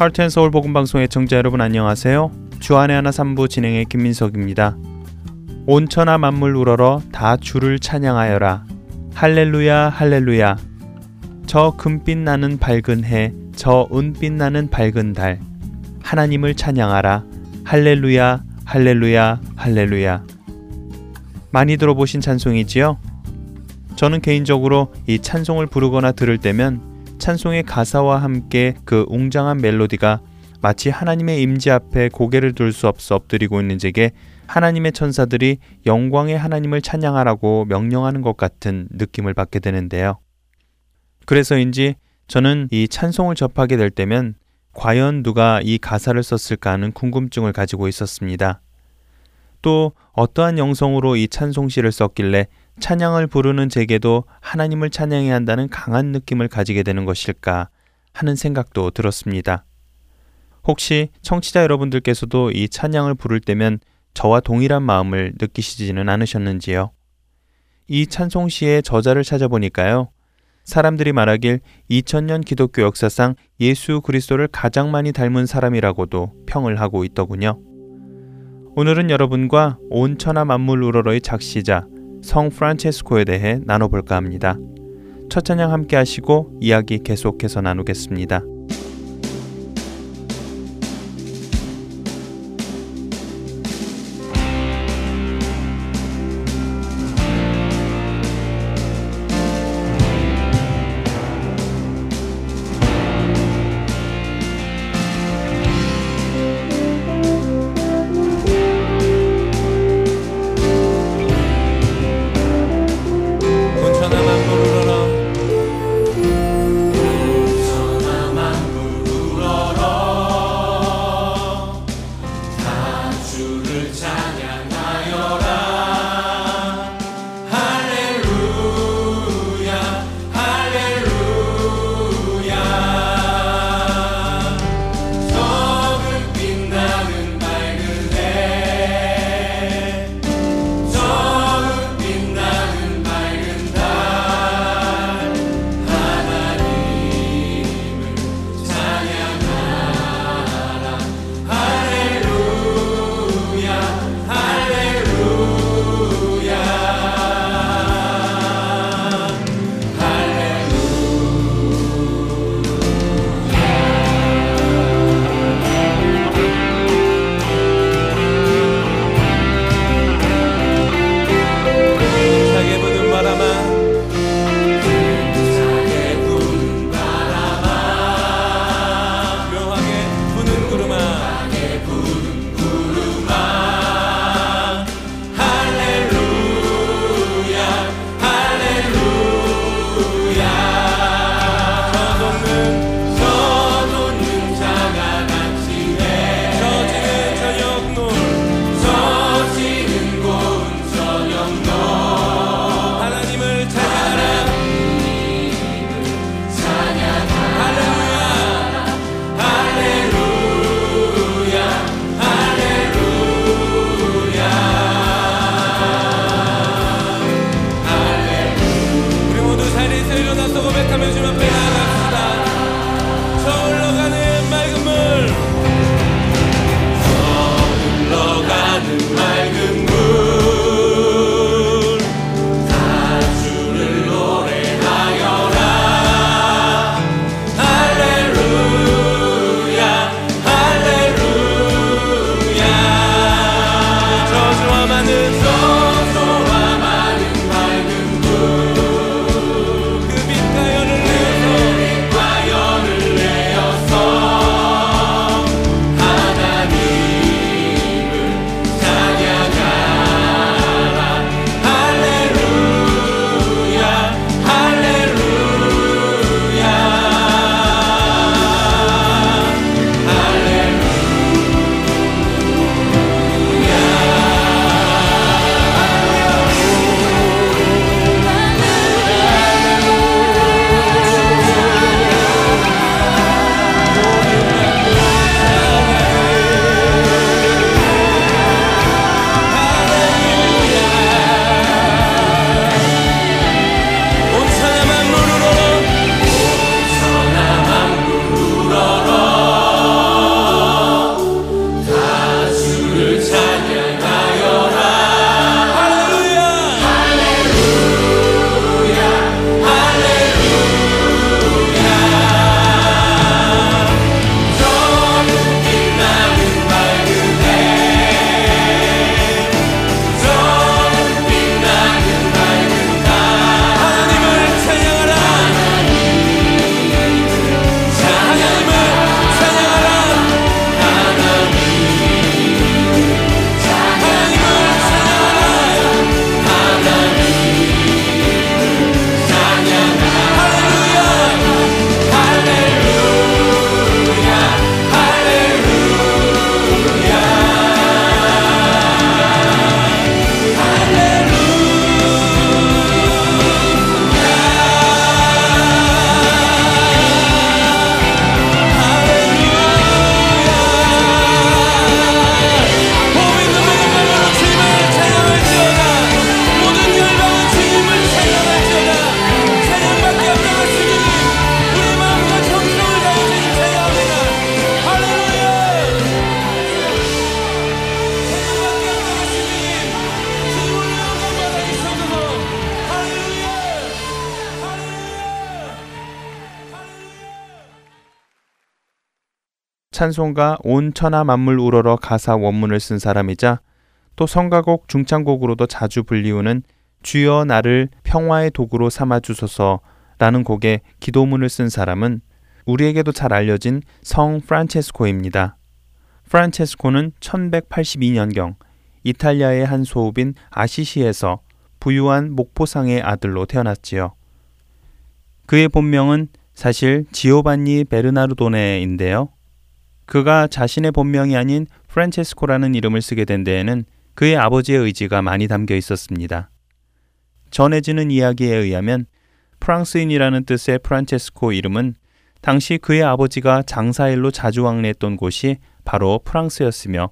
하트앤서울 복음방송의 청자 여러분 안녕하세요. 주안의 하나 삼부 진행의 김민석입니다. 온천하 만물 우러러 다 주를 찬양하여라. 할렐루야 할렐루야. 저 금빛 나는 밝은 해, 저 은빛 나는 밝은 달. 하나님을 찬양하라. 할렐루야 할렐루야 할렐루야. 많이 들어보신 찬송이지요? 저는 개인적으로 이 찬송을 부르거나 들을 때면 찬송의 가사와 함께 그 웅장한 멜로디가 마치 하나님의 임재 앞에 고개를 들수 없어 엎드리고 있는 제게 하나님의 천사들이 영광의 하나님을 찬양하라고 명령하는 것 같은 느낌을 받게 되는데요. 그래서인지 저는 이 찬송을 접하게 될 때면 과연 누가 이 가사를 썼을까 하는 궁금증을 가지고 있었습니다. 또 어떠한 영성으로 이 찬송시를 썼길래 찬양을 부르는 제게도 하나님을 찬양해야 한다는 강한 느낌을 가지게 되는 것일까 하는 생각도 들었습니다. 혹시 청취자 여러분들께서도 이 찬양을 부를 때면 저와 동일한 마음을 느끼시지는 않으셨는지요? 이 찬송시의 저자를 찾아보니까요. 사람들이 말하길 2000년 기독교 역사상 예수 그리스도를 가장 많이 닮은 사람이라고도 평을 하고 있더군요. 오늘은 여러분과 온 천하 만물 우러러의 작시자 성 프란체스코에 대해 나눠볼까 합니다. 첫 찬양 함께 하시고 이야기 계속해서 나누겠습니다. 찬송가 온 천하 만물 우러러 가사 원문을 쓴 사람이자 또 성가곡 중창곡으로도 자주 불리우는 주여 나를 평화의 도구로 삼아 주소서라는 곡에 기도문을 쓴 사람은 우리에게도 잘 알려진 성 프란체스코입니다. 프란체스코는 1182년경 이탈리아의 한 소읍인 아시시에서 부유한 목포상의 아들로 태어났지요. 그의 본명은 사실 지오반니 베르나르도네인데요. 그가 자신의 본명이 아닌 프란체스코라는 이름을 쓰게 된 데에는 그의 아버지의 의지가 많이 담겨 있었습니다. 전해지는 이야기에 의하면 프랑스인이라는 뜻의 프란체스코 이름은 당시 그의 아버지가 장사일로 자주 왕래했던 곳이 바로 프랑스였으며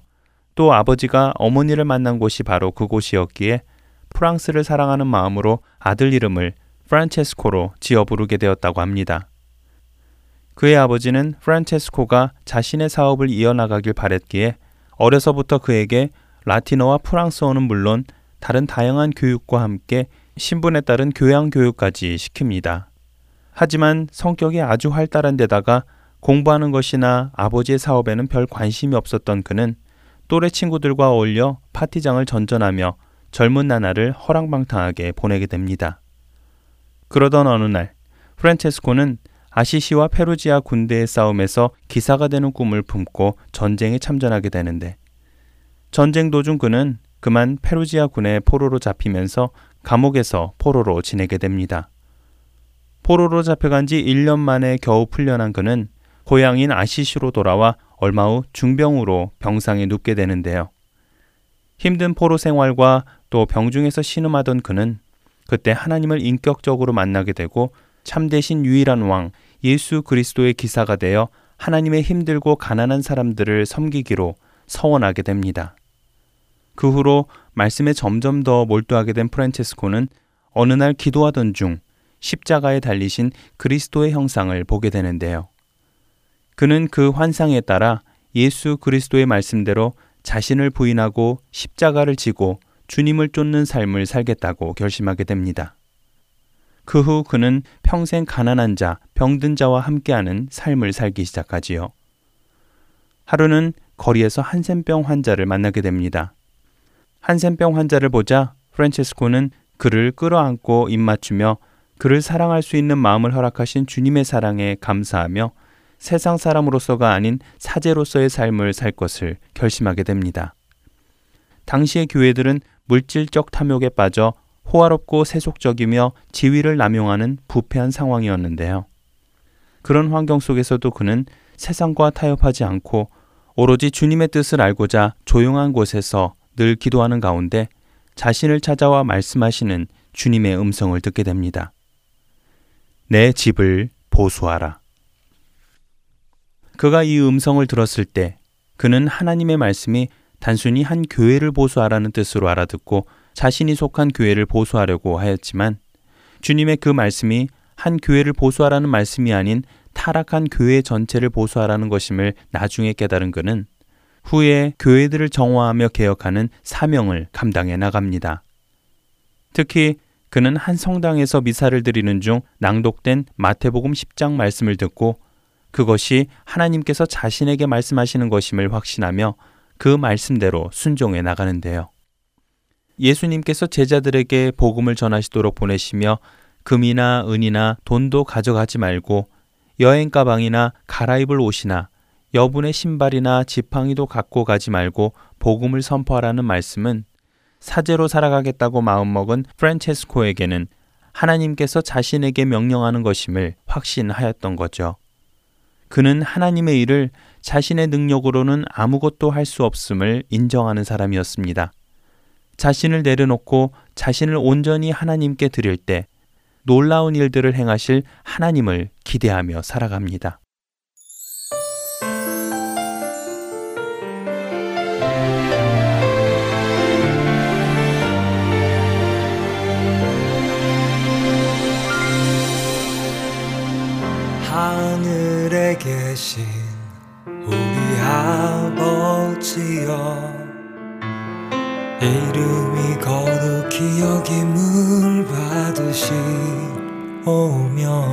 또 아버지가 어머니를 만난 곳이 바로 그곳이었기에 프랑스를 사랑하는 마음으로 아들 이름을 프란체스코로 지어 부르게 되었다고 합니다. 그의 아버지는 프란체스코가 자신의 사업을 이어나가길 바랬기에 어려서부터 그에게 라틴어와 프랑스어는 물론 다른 다양한 교육과 함께 신분에 따른 교양 교육까지 시킵니다. 하지만 성격이 아주 활달한 데다가 공부하는 것이나 아버지의 사업에는 별 관심이 없었던 그는 또래 친구들과 어울려 파티장을 전전하며 젊은 나날을 허랑방탕하게 보내게 됩니다. 그러던 어느 날 프란체스코는 아시시와 페루지아 군대의 싸움에서 기사가 되는 꿈을 품고 전쟁에 참전하게 되는데 전쟁 도중 그는 그만 페루지아 군의 포로로 잡히면서 감옥에서 포로로 지내게 됩니다. 포로로 잡혀간 지 1년 만에 겨우 풀려난 그는 고향인 아시시로 돌아와 얼마 후 중병으로 병상에 눕게 되는데요. 힘든 포로 생활과 또 병중에서 신음하던 그는 그때 하나님을 인격적으로 만나게 되고 참되신 유일한 왕 예수 그리스도의 기사가 되어 하나님의 힘들고 가난한 사람들을 섬기기로 서원하게 됩니다. 그 후로 말씀에 점점 더 몰두하게 된 프란체스코는 어느 날 기도하던 중 십자가에 달리신 그리스도의 형상을 보게 되는데요. 그는 그 환상에 따라 예수 그리스도의 말씀대로 자신을 부인하고 십자가를 지고 주님을 쫓는 삶을 살겠다고 결심하게 됩니다. 그 후 그는 평생 가난한 자, 병든 자와 함께하는 삶을 살기 시작하지요. 하루는 거리에서 한센병 환자를 만나게 됩니다. 한센병 환자를 보자 프란체스코는 그를 끌어안고 입맞추며 그를 사랑할 수 있는 마음을 허락하신 주님의 사랑에 감사하며 세상 사람으로서가 아닌 사제로서의 삶을 살 것을 결심하게 됩니다. 당시의 교회들은 물질적 탐욕에 빠져 호화롭고 세속적이며 지위를 남용하는 부패한 상황이었는데요. 그런 환경 속에서도 그는 세상과 타협하지 않고 오로지 주님의 뜻을 알고자 조용한 곳에서 늘 기도하는 가운데 자신을 찾아와 말씀하시는 주님의 음성을 듣게 됩니다. 내 집을 보수하라. 그가 이 음성을 들었을 때 그는 하나님의 말씀이 단순히 한 교회를 보수하라는 뜻으로 알아듣고 자신이 속한 교회를 보수하려고 하였지만 주님의 그 말씀이 한 교회를 보수하라는 말씀이 아닌 타락한 교회 전체를 보수하라는 것임을 나중에 깨달은 그는 후에 교회들을 정화하며 개혁하는 사명을 감당해 나갑니다. 특히 그는 한 성당에서 미사를 드리는 중 낭독된 마태복음 10장 말씀을 듣고 그것이 하나님께서 자신에게 말씀하시는 것임을 확신하며 그 말씀대로 순종해 나가는데요. 예수님께서 제자들에게 복음을 전하시도록 보내시며 금이나 은이나 돈도 가져가지 말고 여행 가방이나 갈아입을 옷이나 여분의 신발이나 지팡이도 갖고 가지 말고 복음을 선포하라는 말씀은 사제로 살아가겠다고 마음먹은 프란체스코에게는 하나님께서 자신에게 명령하는 것임을 확신하였던 거죠. 그는 하나님의 일을 자신의 능력으로는 아무것도 할 수 없음을 인정하는 사람이었습니다. 자신을 내려놓고 자신을 온전히 하나님께 드릴 때 놀라운 일들을 행하실 하나님을 기대하며 살아갑니다. 하늘에 계신 우리 아버지여 이름이 거룩히 여김을 받으시 오며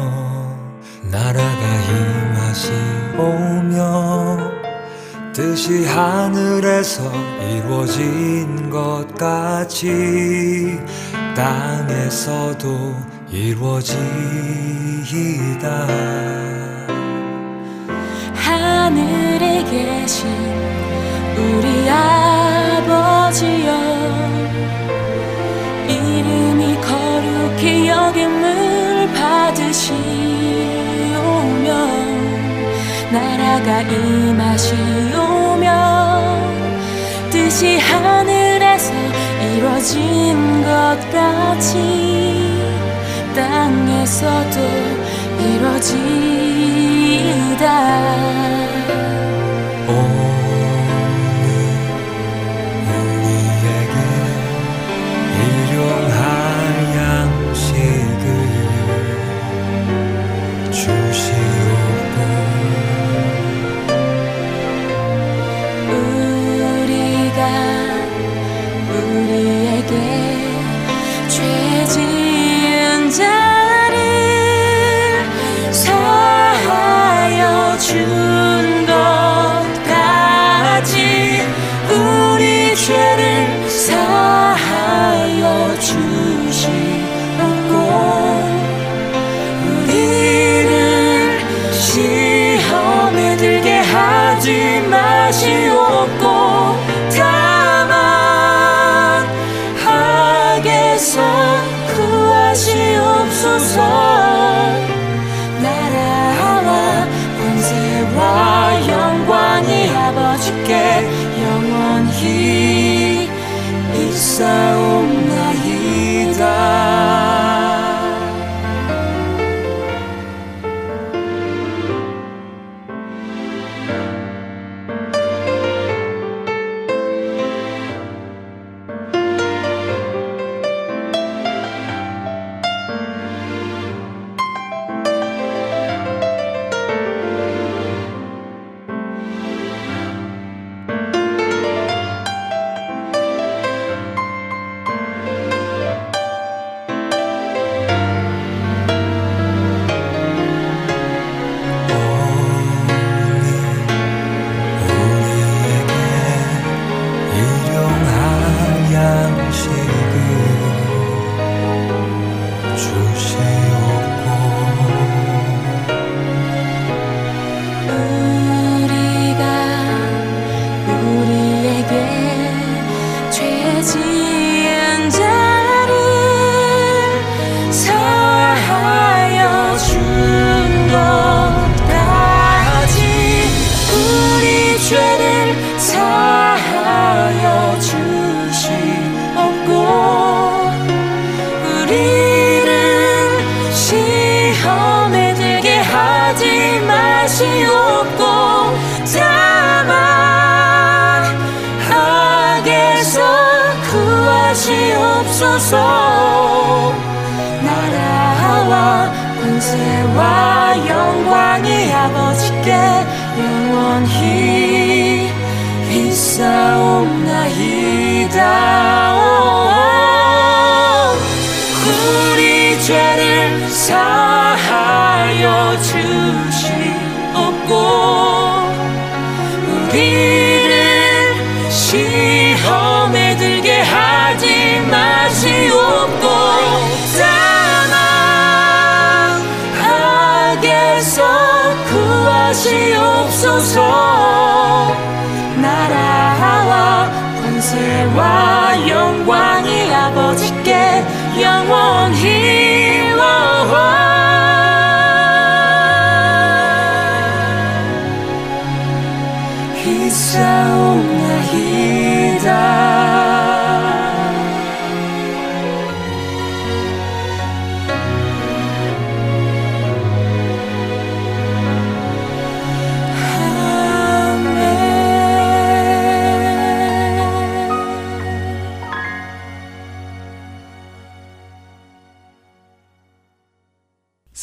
나라가 임하시 오며 뜻이 하늘에서 이루어진 것 같이 땅에서도 이루어지이다. 하늘에 계신 우리 아버지여 이름이 거룩히 여김을 받으시오며 나라가 임하시오며 뜻이 하늘에서 이루어진 것 같이 땅에서도 이루어지다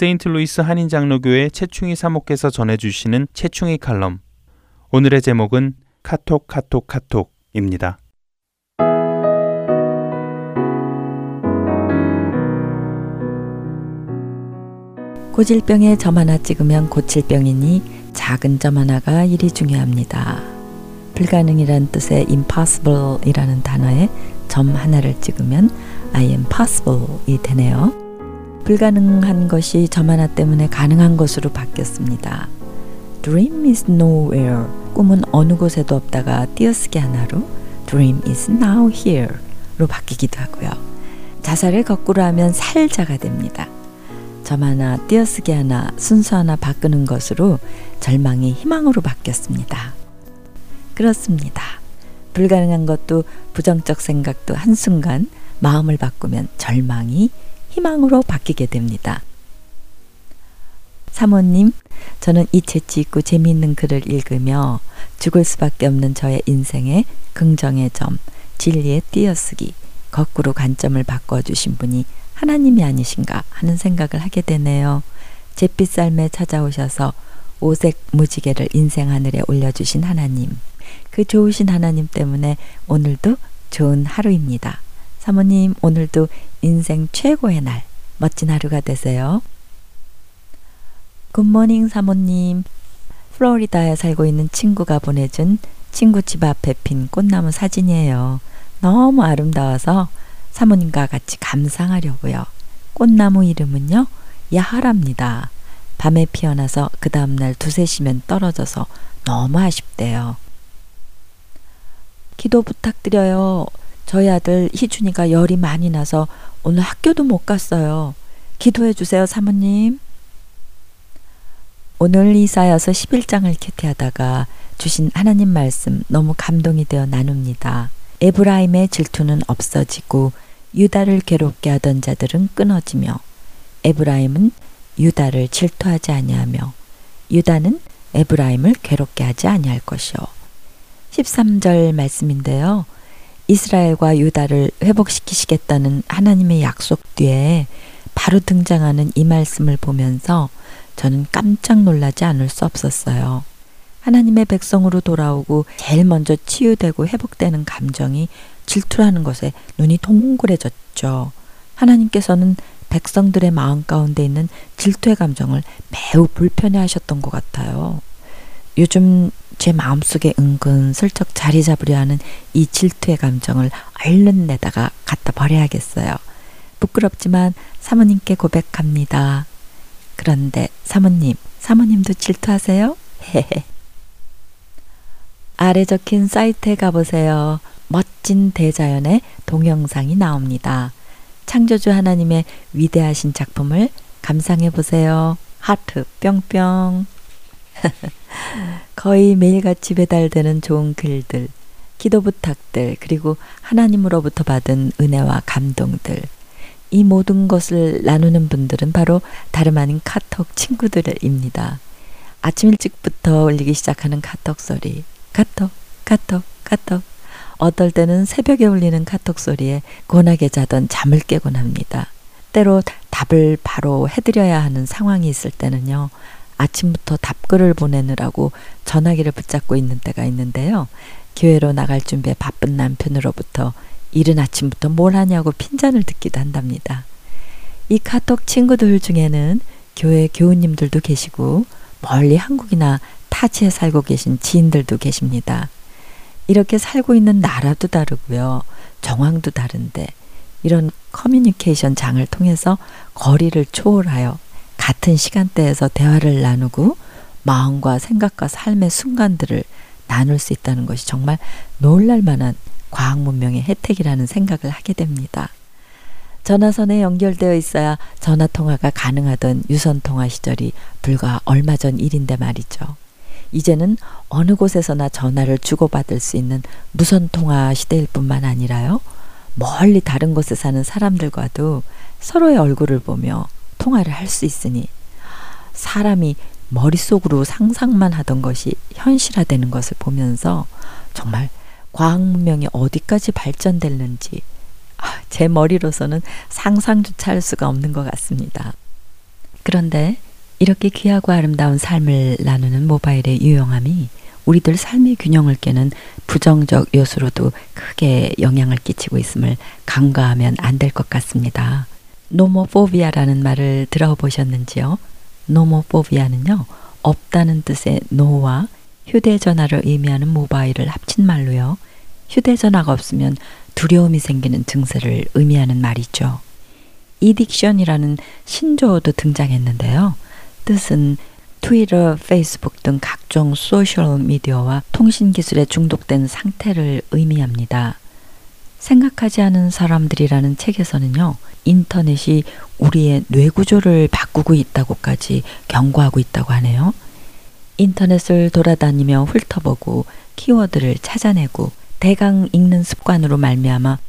세인트루이스 한인장로교회 최충희 목사께서 전해주시는 최충희 칼럼. 오늘의 제목은 카톡 카톡 카톡입니다. 고질병에 점 하나 찍으면 고칠 병이니 작은 점 하나가 일이 중요합니다. 불가능이란 뜻의 impossible이라는 단어에 점 하나를 찍으면 I am possible이 되네요. 불가능한 것이 점 하나 때문에 가능한 것으로 바뀌었습니다. Dream is nowhere. 꿈은 어느 곳에도 없다가 띄어쓰기 하나로 Dream is now here로 바뀌기도 하고요. 자살을 거꾸로 하면 살자가 됩니다. 점 하나, 띄어쓰기 하나, 순서 하나 바꾸는 것으로 절망이 희망으로 바뀌었습니다. 그렇습니다. 불가능한 것도 부정적 생각도 한순간 마음을 바꾸면 절망이 희망으로 바뀌게 됩니다. 사모님, 저는 이 재치 있고 재미있는 글을 읽으며 죽을 수밖에 없는 저의 인생의 긍정의 점, 진리의 띄어쓰기, 거꾸로 관점을 바꿔주신 분이 하나님이 아니신가 하는 생각을 하게 되네요. 잿빛 삶에 찾아오셔서 오색 무지개를 인생 하늘에 올려주신 하나님. 그 좋으신 하나님 때문에 오늘도 좋은 하루입니다. 사모님, 오늘도 인생 최고의 날, 멋진 하루가 되세요. 굿모닝 사모님. 플로리다에 살고 있는 친구가 보내준 친구 집 앞에 핀 꽃나무 사진이에요. 너무 아름다워서 사모님과 같이 감상하려고요. 꽃나무 이름은요, 야하랍니다. 밤에 피어나서 그 다음날 두세 시면 떨어져서 너무 아쉽대요. 기도 부탁드려요. 저희 아들 희준이가 열이 많이 나서 오늘 학교도 못 갔어요. 기도해 주세요, 사모님. 오늘 이사여서 11장을 큐티하다가 주신 하나님 말씀 너무 감동이 되어 나눕니다. 에브라임의 질투는 없어지고 유다를 괴롭게 하던 자들은 끊어지며 에브라임은 유다를 질투하지 아니하며 유다는 에브라임을 괴롭게 하지 아니할 것이요. 13절 말씀인데요. 이스라엘과 유다를 회복시키시겠다는 하나님의 약속 뒤에 바로 등장하는 이 말씀을 보면서 저는 깜짝 놀라지 않을 수 없었어요. 하나님의 백성으로 돌아오고 제일 먼저 치유되고 회복되는 감정이 질투라는 것에 눈이 동그래졌죠. 하나님께서는 백성들의 마음 가운데 있는 질투의 감정을 매우 불편해 하셨던 것 같아요. 요즘 제 마음속에 은근 슬쩍 자리 잡으려 하는 이 질투의 감정을 얼른 내다가 갖다 버려야겠어요. 부끄럽지만 사모님께 고백합니다. 그런데 사모님, 사모님도 질투하세요? 아래 적힌 사이트에 가보세요. 멋진 대자연의 동영상이 나옵니다. 창조주 하나님의 위대하신 작품을 감상해 보세요. 하트 뿅뿅. 거의 매일같이 배달되는 좋은 글들, 기도 부탁들, 그리고 하나님으로부터 받은 은혜와 감동들. 이 모든 것을 나누는 분들은 바로 다름 아닌 카톡 친구들입니다. 아침 일찍부터 울리기 시작하는 카톡 소리. 카톡, 카톡, 카톡. 어떨 때는 새벽에 울리는 카톡 소리에 고나게 자던 잠을 깨곤 합니다. 때로 답을 바로 해드려야 하는 상황이 있을 때는요. 아침부터 답글을 보내느라고 전화기를 붙잡고 있는 때가 있는데요. 교회로 나갈 준비에 바쁜 남편으로부터 이른 아침부터 뭘 하냐고 핀잔을 듣기도 한답니다. 이 카톡 친구들 중에는 교회 교우님들도 계시고 멀리 한국이나 타지에 살고 계신 지인들도 계십니다. 이렇게 살고 있는 나라도 다르고요. 정황도 다른데 이런 커뮤니케이션 장을 통해서 거리를 초월하여 같은 시간대에서 대화를 나누고 마음과 생각과 삶의 순간들을 나눌 수 있다는 것이 정말 놀랄 만한 과학 문명의 혜택이라는 생각을 하게 됩니다. 전화선에 연결되어 있어야 전화 통화가 가능하던 유선 통화 시절이 불과 얼마 전 일인데 말이죠. 이제는 어느 곳에서나 전화를 주고받을 수 있는 무선 통화 시대일 뿐만 아니라요. 멀리 다른 곳에 사는 사람들과도 서로의 얼굴을 보며 통화를 할 수 있으니 사람이 머릿속으로 상상만 하던 것이 현실화되는 것을 보면서 정말 과학 문명이 어디까지 발전됐는지 아, 제 머리로서는 상상조차 할 수가 없는 것 같습니다. 그런데 이렇게 귀하고 아름다운 삶을 나누는 모바일의 유용함이 우리들 삶의 균형을 깨는 부정적 요소로도 크게 영향을 끼치고 있음을 간과하면 안 될 것 같습니다. nomophobia라는 말을 들어보셨는지요? nomophobia는요, 없다는 뜻의 no와 휴대전화를 의미하는 모바일을 합친 말로요. 휴대전화가 없으면 두려움이 생기는 증세를 의미하는 말이죠. e-diction이라는 신조어도 등장했는데요. 뜻은 트위터, 페이스북 등 각종 소셜 미디어와 통신 기술에 중독된 상태를 의미합니다. 생각하지 않은 사람들이라는 책에서는요, 인터넷이 우리의 뇌구조를 바꾸고 있다고까지 경고하고 있다고 하네요. 인터넷을 돌아다니며 훑어보고 키워드를 찾아내고 대강 읽는 습관으로 말미암아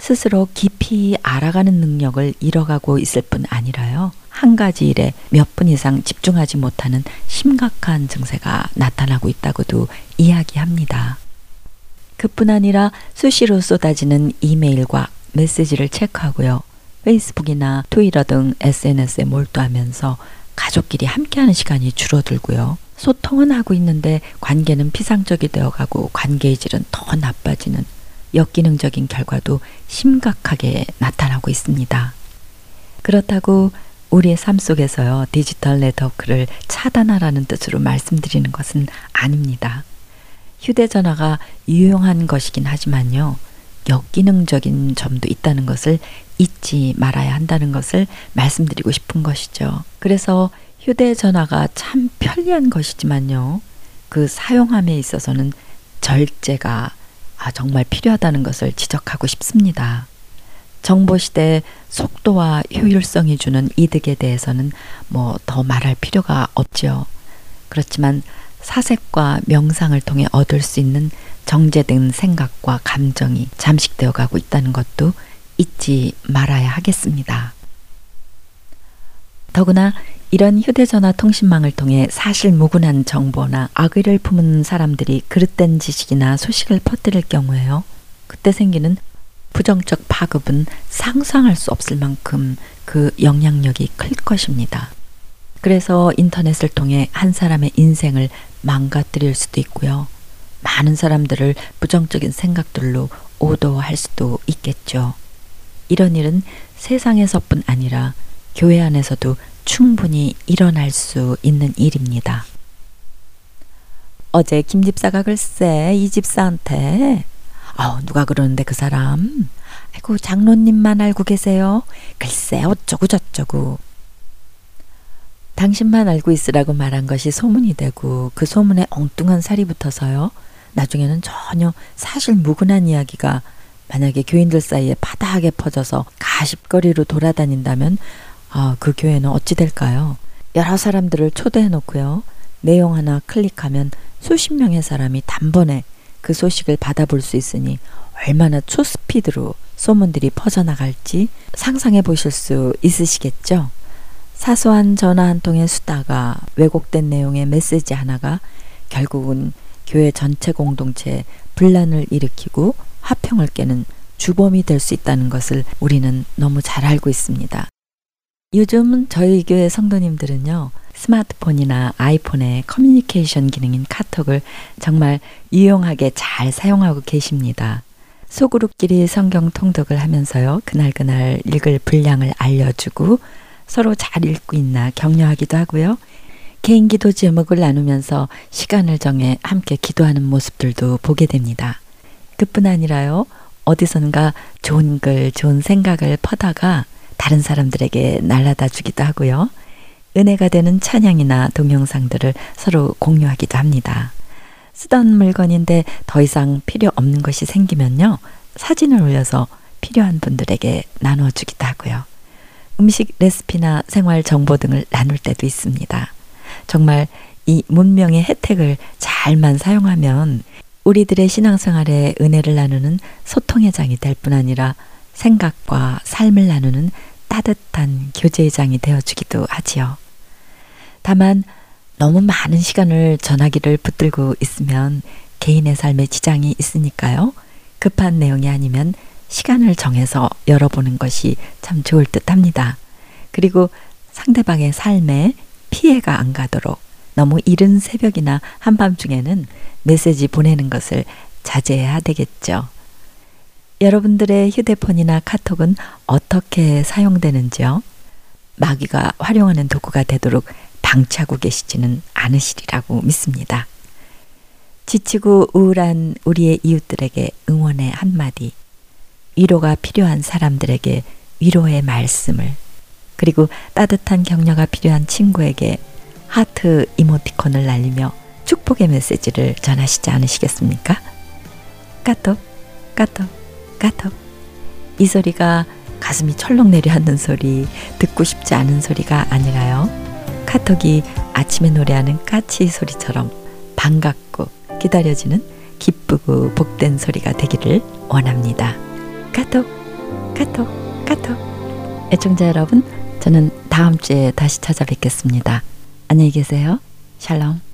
스스로 깊이 알아가는 능력을 잃어가고 있을 뿐 아니라요. 한 가지 일에 몇 분 이상 집중하지 못하는 심각한 증세가 나타나고 있다고도 이야기합니다. 그뿐 아니라 수시로 쏟아지는 이메일과 메시지를 체크하고요. 페이스북이나 트위터 등 SNS에 몰두하면서 가족끼리 함께하는 시간이 줄어들고요. 소통은 하고 있는데 관계는 피상적이 되어가고 관계의 질은 더 나빠지는 역기능적인 결과도 심각하게 나타나고 있습니다. 그렇다고 우리의 삶 속에서요, 디지털 네트워크를 차단하라는 뜻으로 말씀드리는 것은 아닙니다. 휴대전화가 유용한 것이긴 하지만요, 역기능적인 점도 있다는 것을 잊지 말아야 한다는 것을 말씀드리고 싶은 것이죠. 그래서 휴대전화가 참 편리한 것이지만요. 그 사용함에 있어서는 절제가 아, 정말 필요하다는 것을 지적하고 싶습니다. 정보시대 속도와 효율성이 주는 이득에 대해서는 뭐 더 말할 필요가 없죠. 그렇지만 사색과 명상을 통해 얻을 수 있는 정제된 생각과 감정이 잠식되어 가고 있다는 것도 잊지 말아야 하겠습니다. 더구나 이런 휴대전화 통신망을 통해 사실 무근한 정보나 악의를 품은 사람들이 그릇된 지식이나 소식을 퍼뜨릴 경우에요. 그때 생기는 부정적 파급은 상상할 수 없을 만큼 그 영향력이 클 것입니다. 그래서 인터넷을 통해 한 사람의 인생을 망가뜨릴 수도 있고요. 많은 사람들을 부정적인 생각들로 오도할 수도 있겠죠. 이런 일은 세상에서뿐 아니라 교회 안에서도 충분히 일어날 수 있는 일입니다. 어제 김 집사가 글쎄 이 집사한테 아 누가 그러는데 그 사람 아이고 장로님만 알고 계세요. 글쎄 어쩌고 저쩌고 당신만 알고 있으라고 말한 것이 소문이 되고 그 소문에 엉뚱한 살이 붙어서요. 나중에는 전혀 사실 무근한 이야기가 만약에 교인들 사이에 파다하게 퍼져서 가십거리로 돌아다닌다면 아, 그 교회는 어찌 될까요? 여러 사람들을 초대해 놓고요. 내용 하나 클릭하면 수십 명의 사람이 단번에 그 소식을 받아볼 수 있으니 얼마나 초스피드로 소문들이 퍼져나갈지 상상해 보실 수 있으시겠죠? 사소한 전화 한 통의 수다가 왜곡된 내용의 메시지 하나가 결국은 교회 전체 공동체에 분란을 일으키고 화평을 깨는 주범이 될 수 있다는 것을 우리는 너무 잘 알고 있습니다. 요즘 저희 교회 성도님들은요, 스마트폰이나 아이폰의 커뮤니케이션 기능인 카톡을 정말 유용하게 잘 사용하고 계십니다. 소그룹끼리 성경 통독을 하면서요, 그날그날 읽을 분량을 알려주고 서로 잘 읽고 있나 격려하기도 하고요. 개인 기도 제목을 나누면서 시간을 정해 함께 기도하는 모습들도 보게 됩니다. 그뿐 아니라요, 어디선가 좋은 글, 좋은 생각을 퍼다가 다른 사람들에게 날라다 주기도 하고요. 은혜가 되는 찬양이나 동영상들을 서로 공유하기도 합니다. 쓰던 물건인데 더 이상 필요 없는 것이 생기면요. 사진을 올려서 필요한 분들에게 나눠주기도 하고요. 음식 레시피나 생활 정보 등을 나눌 때도 있습니다. 정말 이 문명의 혜택을 잘만 사용하면 우리들의 신앙생활에 은혜를 나누는 소통의 장이 될 뿐 아니라 생각과 삶을 나누는 따뜻한 교제의 장이 되어주기도 하지요. 다만 너무 많은 시간을 전화기를 붙들고 있으면 개인의 삶에 지장이 있으니까요. 급한 내용이 아니면 시간을 정해서 열어보는 것이 참 좋을 듯 합니다. 그리고 상대방의 삶에 피해가 안 가도록 너무 이른 새벽이나 한밤중에는 메시지 보내는 것을 자제해야 되겠죠. 여러분들의 휴대폰이나 카톡은 어떻게 사용되는지요? 마귀가 활용하는 도구가 되도록 방치하고 계시지는 않으시리라고 믿습니다. 지치고 우울한 우리의 이웃들에게 응원의 한마디, 위로가 필요한 사람들에게 위로의 말씀을, 그리고 따뜻한 격려가 필요한 친구에게 하트 이모티콘을 날리며 축복의 메시지를 전하시지 않으시겠습니까? 까톡, 까톡, 까톡. 이 소리가 가슴이 철렁 내려앉는 소리, 듣고 싶지 않은 소리가 아니라요. 카톡이 아침에 노래하는 까치 소리처럼 반갑고 기다려지는 기쁘고 복된 소리가 되기를 원합니다. 카톡, 카톡, 카톡. 애청자 여러분, 저는 다음 주에 다시 찾아뵙겠습니다. 안녕히 계세요. 샬롬.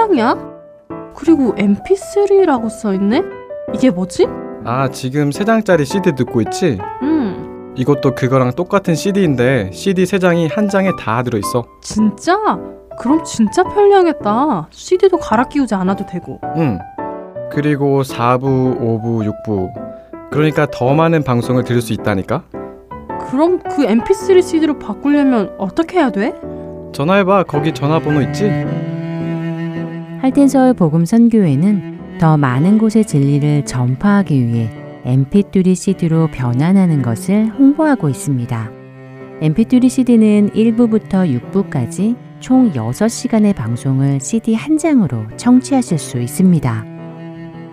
장이야? 그리고 MP3라고 써있네? 이게 뭐지? 아, 지금 3장짜리 CD 듣고 있지? 음, 이것도 그거랑 똑같은 CD인데 CD 3장이 한 장에 다 들어있어. 진짜? 그럼 진짜 편리하겠다. CD도 갈아 끼우지 않아도 되고. 응. 그리고 4부, 5부, 6부. 그러니까 더 많은 방송을 들을 수 있다니까? 그럼 그 MP3 CD로 바꾸려면 어떻게 해야 돼? 전화해봐. 거기 전화번호 있지? 할텐서울 복음 선교회는 더 많은 곳의 진리를 전파하기 위해 MP3 CD로 변환하는 것을 홍보하고 있습니다. MP3 CD는 1부부터 6부까지 총 6시간의 방송을 CD 한 장으로 청취하실 수 있습니다.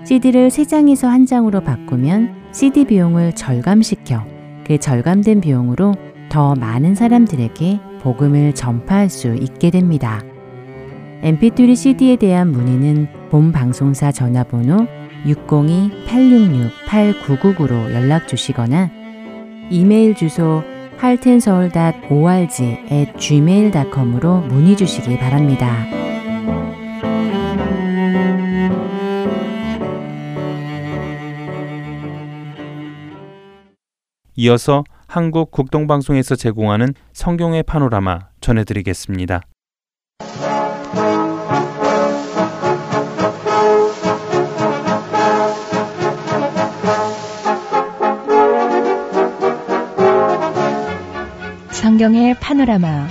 CD를 3장에서 한 장으로 바꾸면 CD 비용을 절감시켜 그 절감된 비용으로 더 많은 사람들에게 복음을 전파할 수 있게 됩니다. Mp3 CD에 대한 문의는 본 방송사 전화번호 602-866-8999로 연락 주시거나 이메일 주소 할텐서울.org gmail.com으로 문의 주시기 바랍니다. 이어서 한국 국동방송에서 제공하는 성경의 파노라마 전해드리겠습니다. 성경의 파노라마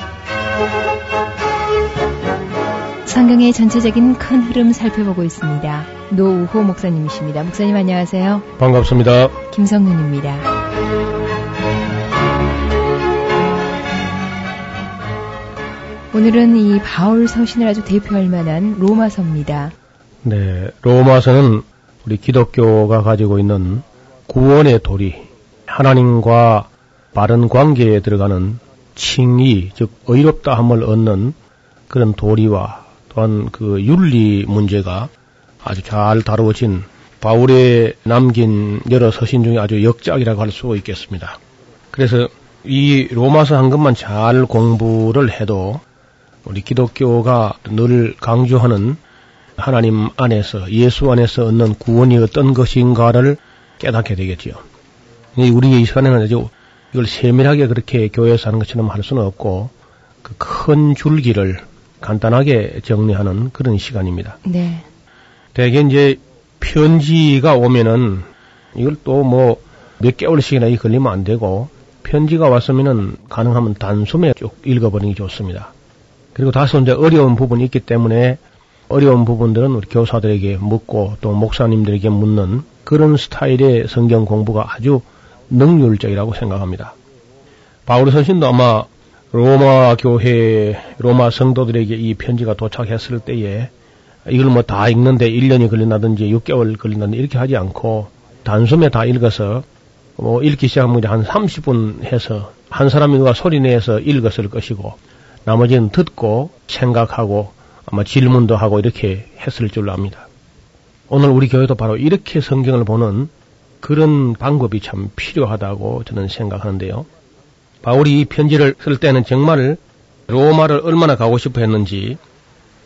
성경의 전체적인 큰 흐름 살펴보고 있습니다. 노우호 목사님이십니다. 목사님 안녕하세요. 반갑습니다. 김성윤입니다. 오늘은 이 바울 서신을 아주 대표할 만한 로마서입니다. 네, 로마서는 우리 기독교가 가지고 있는 구원의 도리, 하나님과 바른 관계에 들어가는 칭의, 즉 의롭다함을 얻는 그런 도리와 또한 그 윤리 문제가 아주 잘 다루어진 바울의 남긴 여러 서신 중에 아주 역작이라고 할 수 있겠습니다. 그래서 이 로마서 한 것만 잘 공부를 해도 우리 기독교가 늘 강조하는 하나님 안에서 예수 안에서 얻는 구원이 어떤 것인가를 깨닫게 되겠지요. 우리 이 시간에는 아주 이걸 세밀하게 그렇게 교회에서 하는 것처럼 할 수는 없고 그 큰 줄기를 간단하게 정리하는 그런 시간입니다. 네. 대개 이제 편지가 오면은 이걸 또 뭐 몇 개월씩이나 걸리면 안 되고 편지가 왔으면은 가능하면 단숨에 쭉 읽어버리는 게 좋습니다. 그리고 다소 이제 어려운 부분이 있기 때문에 어려운 부분들은 우리 교사들에게 묻고 또 목사님들에게 묻는 그런 스타일의 성경 공부가 아주 능률적이라고 생각합니다. 바울 선신도 아마 로마 교회, 로마 성도들에게 이 편지가 도착했을 때에 이걸 뭐 다 읽는데 1년이 걸린다든지 6개월 걸린다든지 이렇게 하지 않고 단숨에 다 읽어서 뭐 읽기 시작하면 한 30분 해서 한 사람이 누가 소리 내서 읽었을 것이고 나머지는 듣고 생각하고 아마 질문도 하고 이렇게 했을 줄로 압니다. 오늘 우리 교회도 바로 이렇게 성경을 보는 그런 방법이 참 필요하다고 저는 생각하는데요. 바울이 이 편지를 쓸 때는 정말 로마를 얼마나 가고 싶어 했는지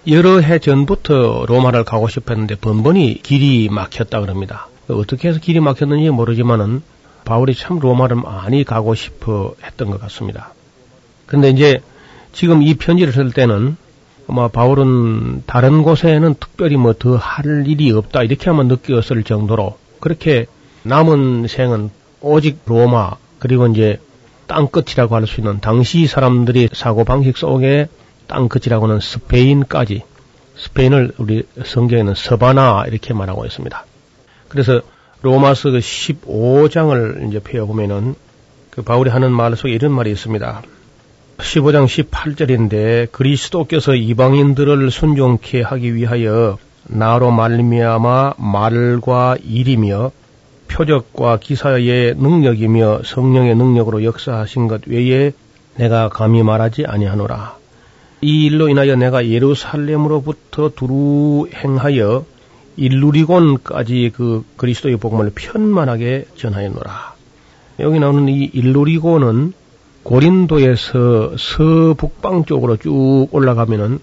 여러 해 전부터 로마를 가고 싶어 했는데 번번이 길이 막혔다 그럽니다. 어떻게 해서 길이 막혔는지 모르지만은 바울이 참 로마를 많이 가고 싶어 했던 것 같습니다. 그런데 이제 지금 이 편지를 쓸 때는 아마 바울은 다른 곳에는 특별히 뭐 더 할 일이 없다 이렇게 하면 느꼈을 정도로 그렇게 남은 생은 오직 로마 그리고 이제 땅끝이라고 할 수 있는 당시 사람들이 사고 방식 속에 땅끝이라고는 스페인까지 스페인을 우리 성경에는 서바나 이렇게 말하고 있습니다. 그래서 로마서 그 15장을 이제 펴 보면은 그 바울이 하는 말 속에 이런 말이 있습니다. 15장 18절인데 그리스도께서 이방인들을 순종케 하기 위하여 나로 말미암아 말과 일이며 표적과 기사의 능력이며 성령의 능력으로 역사하신 것 외에 내가 감히 말하지 아니하노라. 이 일로 인하여 내가 예루살렘으로부터 두루 행하여 일루리곤까지 그 그리스도의 복음을 편만하게 전하였노라. 여기 나오는 이 일루리곤은 고린도에서 서북방 쪽으로 쭉 올라가면은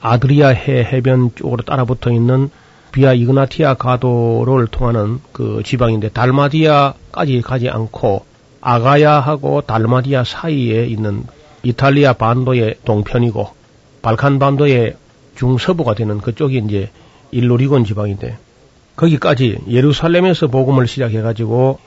아드리아 해 해변 쪽으로 따라붙어 있는 비아 이그나티아 가도를 통하는 그 지방인데 달마디아까지 가지 않고 아가야하고 달마디아 사이에 있는 이탈리아 반도의 동편이고 발칸 반도의 중서부가 되는 그쪽이 이제 일루리곤 지방인데 거기까지 예루살렘에서 복음을 시작해 가지고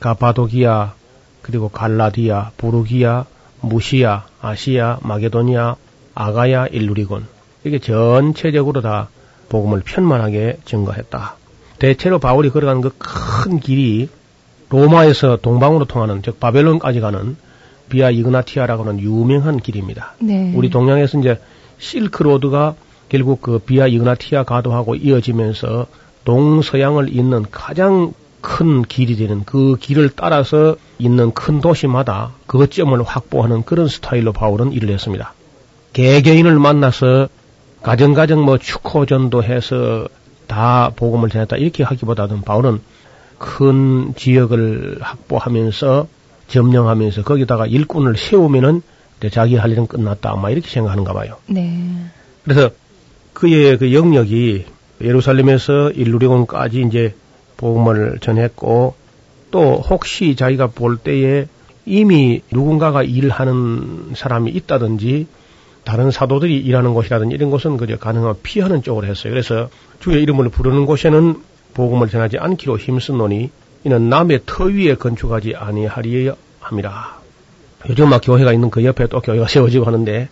가파도기아 그리고 갈라디아, 부르기아, 무시아, 아시아, 마게도니아, 아가야, 일루리곤 이게 전체적으로 다 복음을 편만하게 증거했다. 대체로 바울이 걸어간 그 큰 길이 로마에서 동방으로 통하는 즉 바벨론까지 가는 비아 이그나티아라고 하는 유명한 길입니다. 네. 우리 동양에서 이제 실크로드가 결국 그 비아 이그나티아 가도하고 이어지면서 동서양을 잇는 가장 큰 길이 되는 그 길을 따라서 있는 큰 도시마다 거점을 확보하는 그런 스타일로 바울은 일을 했습니다. 개개인을 만나서 가정가정 뭐 축호 전도 해서 다 복음을 전했다 이렇게 하기보다는 바울은 큰 지역을 확보하면서 점령하면서 거기다가 일꾼을 세우면은 자기 할 일은 끝났다 아마 이렇게 생각하는가 봐요. 네. 그래서 그의 그 영역이 예루살렘에서 일루리온까지 이제 복음을 전했고 또 혹시 자기가 볼 때에 이미 누군가가 일하는 사람이 있다든지 다른 사도들이 일하는 곳이라든지 이런 곳은 그저 가능하면 피하는 쪽으로 했어요. 그래서 주의 이름을 부르는 곳에는 복음을 전하지 않기로 힘쓴노니 이는 남의 터 위에 건축하지 아니하리여 함이라. 요즘 막 교회가 있는 그 옆에 또 교회가 세워지고 하는데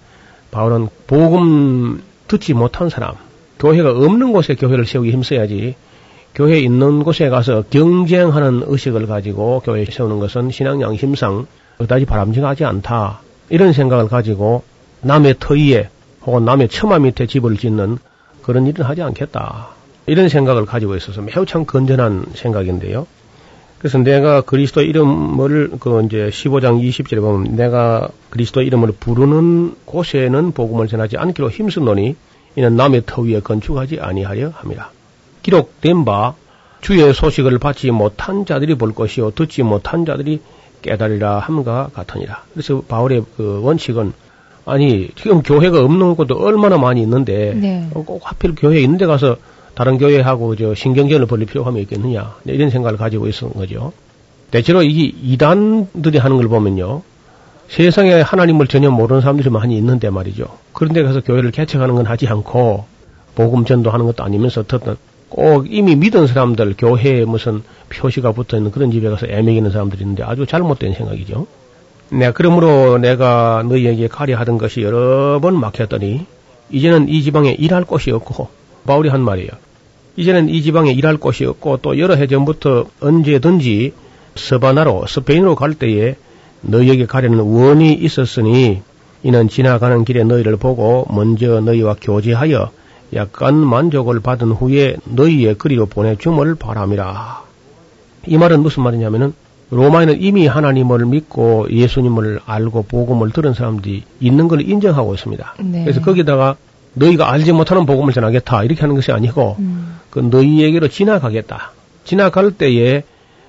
바울은 복음 듣지 못한 사람, 교회가 없는 곳에 교회를 세우기 힘써야지 교회 있는 곳에 가서 경쟁하는 의식을 가지고 교회 세우는 것은 신앙 양심상 그다지 바람직하지 않다. 이런 생각을 가지고 남의 터위에 혹은 남의 처마 밑에 집을 짓는 그런 일은 하지 않겠다. 이런 생각을 가지고 있어서 매우 참 건전한 생각인데요. 그래서 내가 그리스도 이름을 그 이제 15장 20절에 보면 내가 그리스도 이름을 부르는 곳에는 복음을 전하지 않기로 힘쓰노니 이는 남의 터 위에 건축하지 아니하려 함이라. 기록된 바 주의 소식을 받지 못한 자들이 볼 것이요 듣지 못한 자들이 깨달으라 함과 같으니라. 그래서 바울의 그 원칙은 아니 지금 교회가 없는 곳도 얼마나 많이 있는데 네. 꼭 하필 교회 있는 데 가서 다른 교회하고 저 신경전을 벌릴 필요가 있겠느냐 네, 이런 생각을 가지고 있었던 거죠. 대체로 이게 이단들이 하는 걸 보면요. 세상에 하나님을 전혀 모르는 사람들이 많이 있는데 말이죠. 그런데 가서 교회를 개척하는 건 하지 않고 복음 전도하는 것도 아니면서 꼭 이미 믿은 사람들 교회에 무슨 표시가 붙어 있는 그런 집에 가서 애매기는 사람들이 있는데 아주 잘못된 생각이죠. 네, 그러므로 내가 너희에게 가려 하던 것이 여러 번 막혔더니 이제는 이 지방에 일할 곳이 없고 바울이 한 말이에요. 이제는 이 지방에 일할 곳이 없고 또 여러 해 전부터 언제든지 서바나로 스페인으로 갈 때에 너희에게 가려는 원이 있었으니 이는 지나가는 길에 너희를 보고 먼저 너희와 교제하여 약간 만족을 받은 후에 너희의 그리로 보내줌을 바람이라. 이 말은 무슨 말이냐면은 로마에는 이미 하나님을 믿고 예수님을 알고 복음을 들은 사람들이 있는 걸 인정하고 있습니다. 네. 그래서 거기다가 너희가 알지 못하는 복음을 전하겠다 이렇게 하는 것이 아니고 음. 그 너희에게로 지나가겠다. 지나갈 때에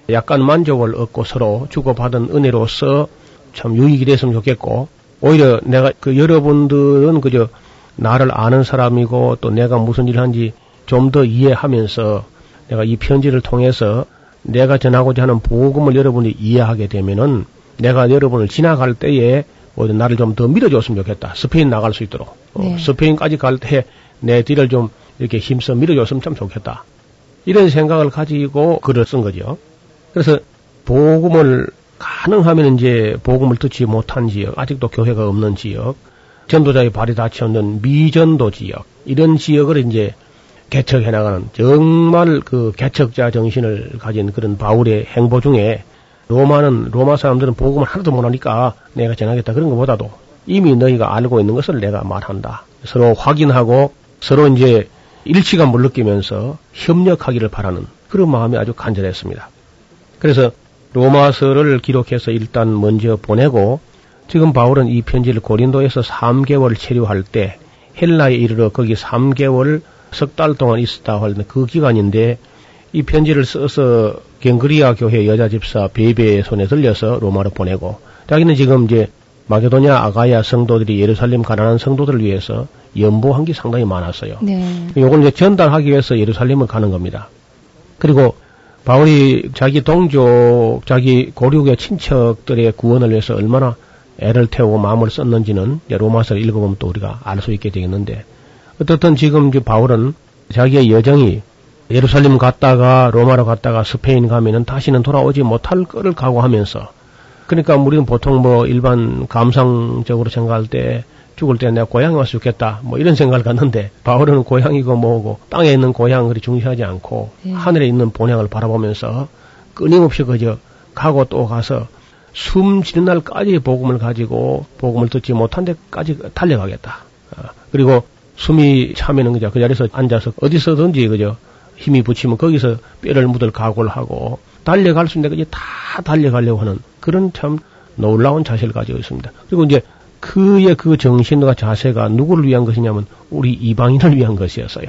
약간 만족을 얻고 서로 주고받은 은혜로서 참 유익이 됐으면 좋겠고 오히려 내가 그 여러분들은 그저 나를 아는 사람이고 또 내가 무슨 일을 하는지 좀 더 이해하면서 내가 이 편지를 통해서 내가 전하고자 하는 복음을 여러분이 이해하게 되면은 내가 여러분을 지나갈 때에 오히려 나를 좀 더 밀어줬으면 좋겠다. 스페인 나갈 수 있도록. 어, 네. 스페인까지 갈 때 내 뒤를 좀 이렇게 힘써 밀어줬으면 참 좋겠다. 이런 생각을 가지고 글을 쓴 거죠. 그래서 복음을 가능하면 이제 복음을 듣지 못한 지역, 아직도 교회가 없는 지역, 전도자의 발이 닫혀있는 미전도 지역, 이런 지역을 이제 개척해 나가는 정말 그 개척자 정신을 가진 그런 바울의 행보 중에 로마는 로마 사람들은 복음을 하나도 못하니까 내가 전하겠다 그런 것보다도 이미 너희가 알고 있는 것을 내가 말한다. 서로 확인하고 서로 이제 일치감을 느끼면서 협력하기를 바라는 그런 마음이 아주 간절했습니다. 그래서 로마서를 기록해서 일단 먼저 보내고 지금 바울은 이 편지를 고린도에서 3개월 체류할 때 헬라에 이르러 거기 3개월 석 달 동안 있었다 하는 그 기간인데 이 편지를 써서 갱그리아 교회 여자 집사 베베의 손에 들려서 로마로 보내고 자기는 지금 이제 마게도냐 아가야 성도들이 예루살렘 가난한 성도들을 위해서 연보한 게 상당히 많았어요. 네. 요걸 이제 전달하기 위해서 예루살렘을 가는 겁니다. 그리고 바울이 자기 동족, 자기 고륙의 친척들의 구원을 위해서 얼마나 애를 태우고 마음을 썼는지는 로마서를 읽어보면 또 우리가 알 수 있게 되겠는데 어떻든 지금 바울은 자기의 여정이 예루살렘 갔다가 로마로 갔다가 스페인 가면은 다시는 돌아오지 못할 거를 각오하면서 그러니까 우리는 보통 뭐 일반 감상적으로 생각할 때 죽을 때 내가 고향에 와서 죽겠다 뭐 이런 생각을 갖는데 바울은 고향이고 뭐고 땅에 있는 고향을 그리 중시하지 않고 예. 하늘에 있는 본향을 바라보면서 끊임없이 그저 가고 또 가서 숨 지는 날까지 복음을 가지고 복음을 듣지 못한 데까지 달려가겠다. 아, 그리고 숨이 차면은 그저 그 자리에서 앉아서 어디서든지 그저 힘이 붙이면 거기서 뼈를 묻을 각오를 하고 달려갈 수 있는 데까지 다 달려가려고 하는 그런 참 놀라운 자세를 가지고 있습니다. 그리고 이제 그의 그 정신과 자세가 누구를 위한 것이냐면 우리 이방인을 위한 것이었어요.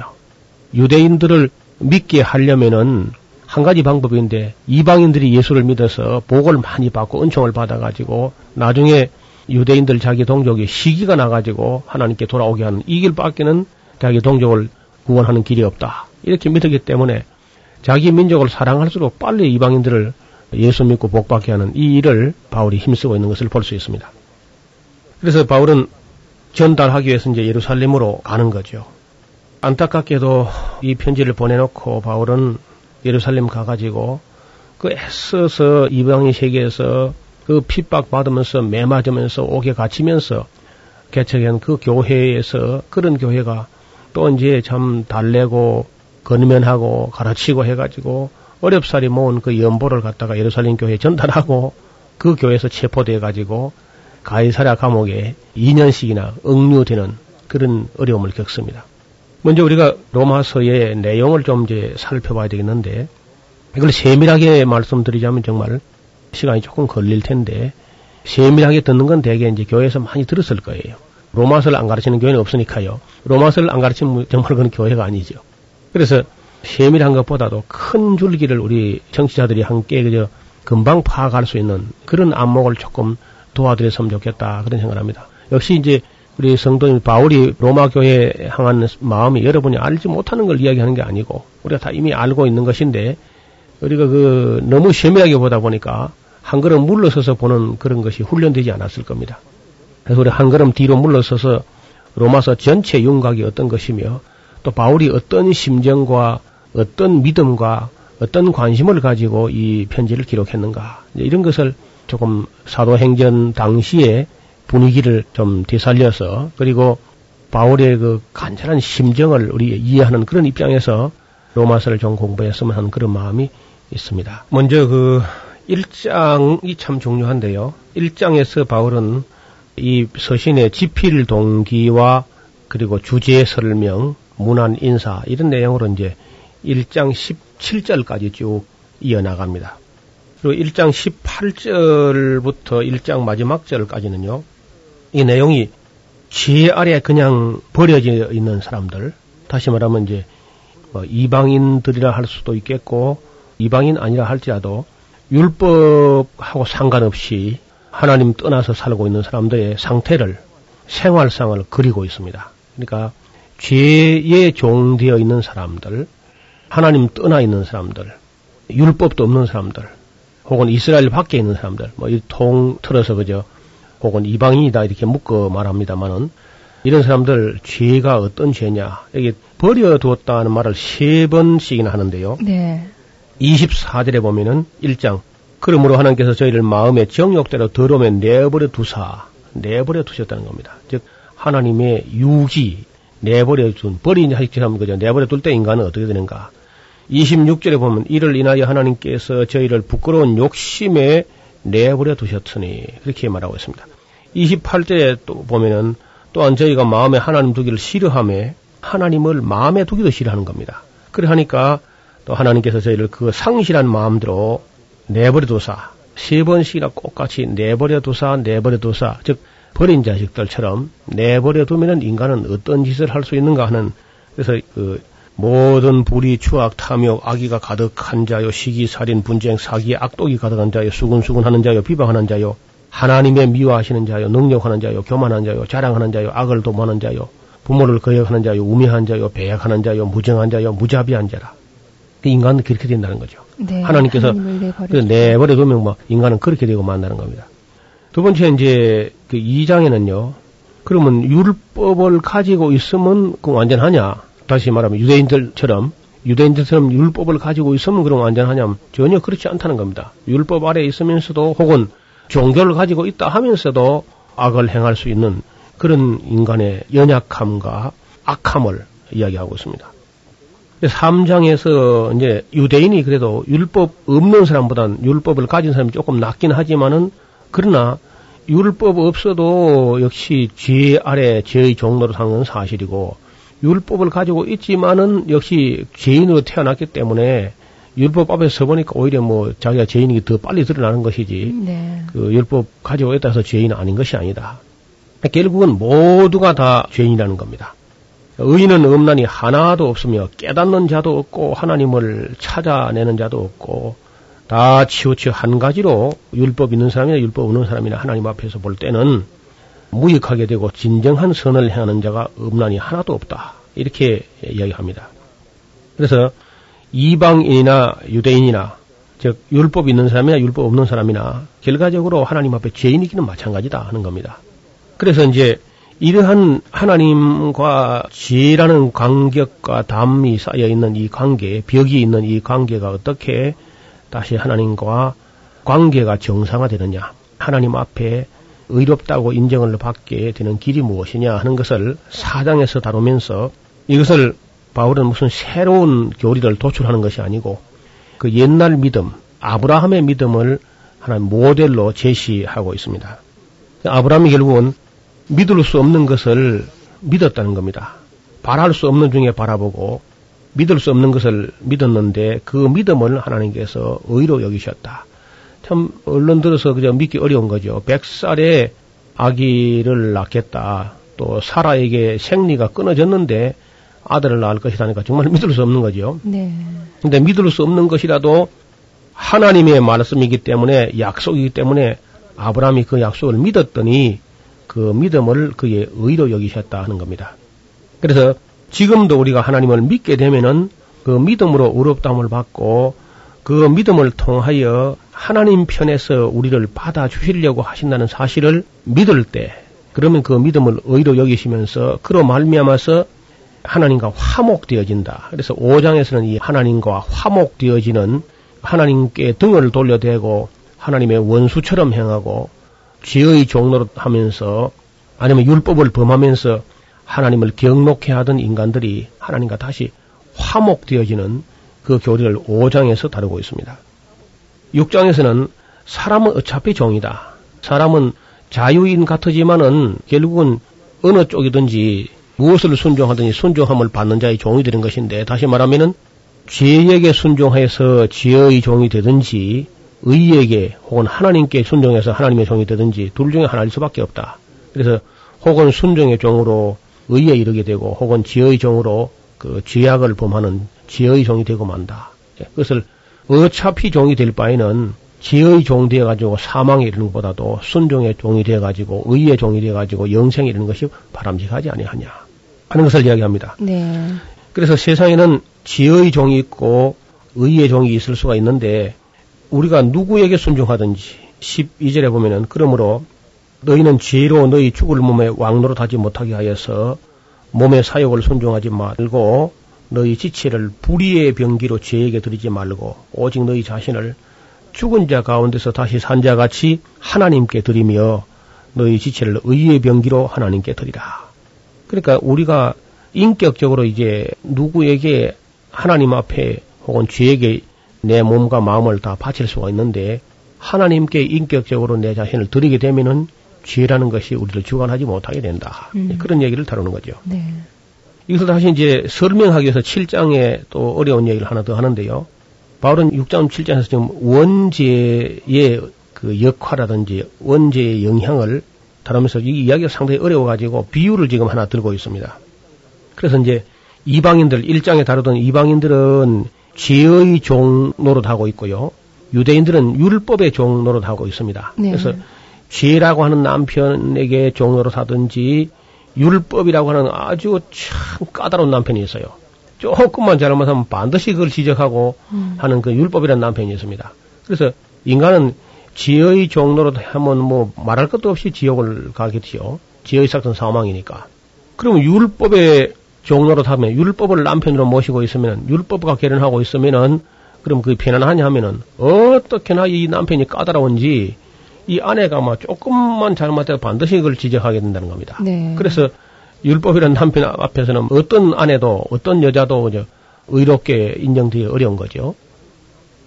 유대인들을 믿게 하려면은 한 가지 방법인데 이방인들이 예수를 믿어서 복을 많이 받고 은총을 받아가지고 나중에 유대인들 자기 동족이 시기가 나가지고 하나님께 돌아오게 하는 이 길밖에는 자기 동족을 구원하는 길이 없다. 이렇게 믿었기 때문에 자기 민족을 사랑할수록 빨리 이방인들을 예수 믿고 복받게 하는 이 일을 바울이 힘쓰고 있는 것을 볼 수 있습니다. 그래서 바울은 전달하기 위해서 이제 예루살렘으로 가는 거죠. 안타깝게도 이 편지를 보내놓고 바울은 예루살렘 가가지고 그 애써서 이방인 세계에서 그 핍박 받으면서 매 맞으면서 옥에 갇히면서 개척한 그 교회에서 그런 교회가 또 이제 참 달래고 건면하고 가르치고 해가지고 어렵사리 모은 그 연보를 갖다가 예루살렘 교회에 전달하고 그 교회에서 체포돼 가지고 가이사랴 감옥에 2년씩이나 억류되는 그런 어려움을 겪습니다. 먼저 우리가 로마서의 내용을 좀 이제 살펴봐야 되겠는데 이걸 세밀하게 말씀드리자면 정말 시간이 조금 걸릴 텐데 세밀하게 듣는 건 대개 이제 교회에서 많이 들었을 거예요. 로마서를 안 가르치는 교회는 없으니까요. 로마서를 안 가르치면 정말 그건 교회가 아니죠. 그래서 세밀한 것보다도 큰 줄기를 우리 정치자들이 함께 그저 금방 파악할 수 있는 그런 안목을 조금 도와드렸으면 좋겠다 그런 생각을 합니다. 역시 이제 우리 성도님 바울이 로마 교회에 향한 마음이 여러분이 알지 못하는 걸 이야기하는 게 아니고 우리가 다 이미 알고 있는 것인데 우리가 그 너무 세밀하게 보다 보니까 한 걸음 물러서서 보는 그런 것이 훈련되지 않았을 겁니다. 그래서 우리 한 걸음 뒤로 물러서서 로마서 전체 윤곽이 어떤 것이며 또 바울이 어떤 심정과 어떤 믿음과 어떤 관심을 가지고 이 편지를 기록했는가 이런 것을 조금 사도행전 당시에 분위기를 좀 되살려서 그리고 바울의 그 간절한 심정을 우리 이해하는 그런 입장에서 로마서를 좀 공부했으면 하는 그런 마음이 있습니다. 먼저 그 1장이 참 중요한데요. 1장에서 바울은 이 서신의 지필 동기와 그리고 주제 설명, 문안 인사 이런 내용으로 이제 1장 17절까지 쭉 이어나갑니다. 그리고 1장 18절부터 1장 마지막 절까지는요. 이 내용이 지혜 아래 그냥 버려져 있는 사람들, 다시 말하면 이제 뭐 이방인들이라 할 수도 있겠고 이방인 아니라 할지라도 율법하고 상관없이 하나님 떠나서 살고 있는 사람들의 상태를 생활상을 그리고 있습니다. 그러니까 죄에 종되어 있는 사람들, 하나님 떠나 있는 사람들, 율법도 없는 사람들, 혹은 이스라엘 밖에 있는 사람들, 뭐 이 통 틀어서 그저 혹은 이방인이다 이렇게 묶어 말합니다만은 이런 사람들 죄가 어떤 죄냐 여기 버려두었다는 말을 세 번씩이나 하는데요. 네. 24절에 보면은 1장 그러므로 하나님께서 저희를 마음의 정욕대로 더러움에 내버려 두사 내버려 두셨다는 겁니다. 즉 하나님의 유기 내버려 둔 버린 자식처럼 그죠 내버려 둘 때 인간은 어떻게 되는가? 26절에 보면 이를 인하여 하나님께서 저희를 부끄러운 욕심에 내버려 두셨으니 그렇게 말하고 있습니다. 28절에 또 보면은 또한 저희가 마음에 하나님 두기를 싫어함에 하나님을 마음에 두기도 싫어하는 겁니다. 그래 하니까 또 하나님께서 저희를 그 상실한 마음대로 내버려 두사 세 번씩이나 똑같이 내버려 두사 내버려 두사 즉 버린 자식들처럼 내버려 두면은 인간은 어떤 짓을 할 수 있는가 하는 그래서 그 모든 불의, 추악, 탐욕, 악의가 가득한 자요, 시기, 살인, 분쟁, 사기, 악독이 가득한 자요, 수근수근하는 자요, 비방하는 자요, 하나님의 미워하시는 자요, 능력하는 자요, 교만한 자요, 자랑하는 자요, 악을 도모하는 자요, 부모를 거역하는 자요, 우매한 자요, 배약하는 자요, 무정한 자요, 무자비한 자라. 그 인간은 그렇게 된다는 거죠. 네, 하나님께서 내버려, 내버려 두면 뭐 인간은 그렇게 되고 만다는 겁니다. 두 번째 이제 그 2장에는요. 그러면 율법을 가지고 있으면 그 완전하냐? 다시 말하면 유대인들처럼 유대인들처럼 율법을 가지고 있으면 그럼 완전하냐면 전혀 그렇지 않다는 겁니다. 율법 아래에 있으면서도 혹은 종교를 가지고 있다 하면서도 악을 행할 수 있는 그런 인간의 연약함과 악함을 이야기하고 있습니다. 3장에서 이제 유대인이 그래도 율법 없는 사람보다는 율법을 가진 사람이 조금 낫긴 하지만은 그러나 율법 없어도 역시 죄 아래 죄의 종로로 사는 건 사실이고 율법을 가지고 있지만은 역시 죄인으로 태어났기 때문에 율법 앞에 서보니까 오히려 뭐 자기가 죄인이 더 빨리 드러나는 것이지 네. 그 율법 가지고 있다 해서 죄인은 아닌 것이 아니다. 결국은 모두가 다 죄인이라는 겁니다. 의인은 없나니 하나도 없으며 깨닫는 자도 없고 하나님을 찾아내는 자도 없고 다 치우쳐 한 가지로 율법 있는 사람이나 율법 없는 사람이나 하나님 앞에서 볼 때는 무익하게 되고 진정한 선을 행하는 자가 없나니 하나도 없다. 이렇게 이야기합니다. 그래서 이방인이나 유대인이나 즉 율법 있는 사람이나 율법 없는 사람이나 결과적으로 하나님 앞에 죄인이기는 마찬가지다 하는 겁니다. 그래서 이제 이러한 하나님과 죄라는 간격과 담이 쌓여 있는 이 관계, 벽이 있는 이 관계가 어떻게 다시 하나님과 관계가 정상화되느냐, 하나님 앞에 의롭다고 인정을 받게 되는 길이 무엇이냐 하는 것을 사장에서 다루면서 이것을 바울은 무슨 새로운 교리를 도출하는 것이 아니고 그 옛날 믿음, 아브라함의 믿음을 하나의 모델로 제시하고 있습니다. 아브라함이 결국은 믿을 수 없는 것을 믿었다는 겁니다. 바랄 수 없는 중에 바라보고 믿을 수 없는 것을 믿었는데 그 믿음을 하나님께서 의로 여기셨다. 참 얼른 들어서 그저 믿기 어려운 거죠. 백살에 아기를 낳겠다. 또 사라에게 생리가 끊어졌는데 아들을 낳을 것이라니까 정말 믿을 수 없는 거죠. 네. 근데 믿을 수 없는 것이라도 하나님의 말씀이기 때문에 약속이기 때문에 아브라함이 그 약속을 믿었더니 그 믿음을 그의 의로 여기셨다 하는 겁니다. 그래서 지금도 우리가 하나님을 믿게 되면은 그 믿음으로 의롭다함을 받고 그 믿음을 통하여 하나님 편에서 우리를 받아 주시려고 하신다는 사실을 믿을 때 그러면 그 믿음을 의로 여기시면서 그로 말미암아서 하나님과 화목되어진다. 그래서 5장에서는 이 하나님과 화목되어지는 하나님께 등을 돌려대고 하나님의 원수처럼 행하고 죄의 종로로 하면서 아니면 율법을 범하면서 하나님을 경록해 하던 인간들이 하나님과 다시 화목되어지는 그 교리를 5장에서 다루고 있습니다. 6장에서는 사람은 어차피 종이다. 사람은 자유인 같으지만은 결국은 어느 쪽이든지 무엇을 순종하든지 순종함을 받는 자의 종이 되는 것인데 다시 말하면은 죄에게 순종해서 죄의 종이 되든지 의에게 혹은 하나님께 순종해서 하나님의 종이 되든지 둘 중에 하나일 수밖에 없다. 그래서 혹은 순종의 종으로 의에 이르게 되고 혹은 지의 종으로 그 죄악을 범하는 지의 종이 되고 만다. 예, 그것을 어차피 종이 될 바에는 지의 종 되어 가지고 사망에 이르는 것보다도 순종의 종이 되어 가지고 의의 종이 되어 가지고 영생에 이르는 것이 바람직하지 아니하냐 하는 것을 이야기합니다. 네. 그래서 세상에는 지의 종이 있고 의의 종이 있을 수가 있는데 우리가 누구에게 순종하든지 12절에 보면은 그러므로 너희는 죄로 너희 죽을 몸에 왕노릇하지 못하게 하여서 몸의 사욕을 순종하지 말고 너희 지체를 불의의 병기로 죄에게 드리지 말고 오직 너희 자신을 죽은 자 가운데서 다시 산 자 같이 하나님께 드리며 너희 지체를 의의 병기로 하나님께 드리라. 그러니까 우리가 인격적으로 이제 누구에게 하나님 앞에 혹은 죄에게 내 몸과 마음을 다 바칠 수가 있는데 하나님께 인격적으로 내 자신을 드리게 되면은 죄라는 것이 우리를 주관하지 못하게 된다. 음. 그런 얘기를 다루는 거죠. 네. 이것을 다시 이제 설명하기 위해서 7장에 또 어려운 얘기를 하나 더 하는데요. 바울은 6장 7장에서 지금 원죄의 그 역할이라든지 원죄의 영향을 다루면서 이 이야기가 상당히 어려워가지고 비유를 지금 하나 들고 있습니다. 그래서 이제 이방인들, 1장에 다루던 이방인들은 죄의 종 노릇하고 있고요. 유대인들은 율법의 종 노릇하고 있습니다. 네. 그래서 죄라고 하는 남편에게 종 노릇하든지 율법이라고 하는 아주 참 까다로운 남편이 있어요. 조금만 잘못하면 반드시 그걸 지적하고 음. 하는 그 율법이라는 남편이 있습니다. 그래서 인간은 지혜의 종로로 하면 뭐 말할 것도 없이 지옥을 가겠지요. 지혜의 삭은 사망이니까. 그러면 율법의 종로로 하면 율법을 남편으로 모시고 있으면 율법과 결혼하고 있으면은 그럼 그 편안하냐 하면은 어떻게나 이 남편이 까다로운지 이 아내가 막 조금만 잘못해도 반드시 그걸 지적하게 된다는 겁니다. 네. 그래서 율법이라는 남편 앞에서는 어떤 아내도 어떤 여자도 이제 의롭게 인정되기 어려운 거죠.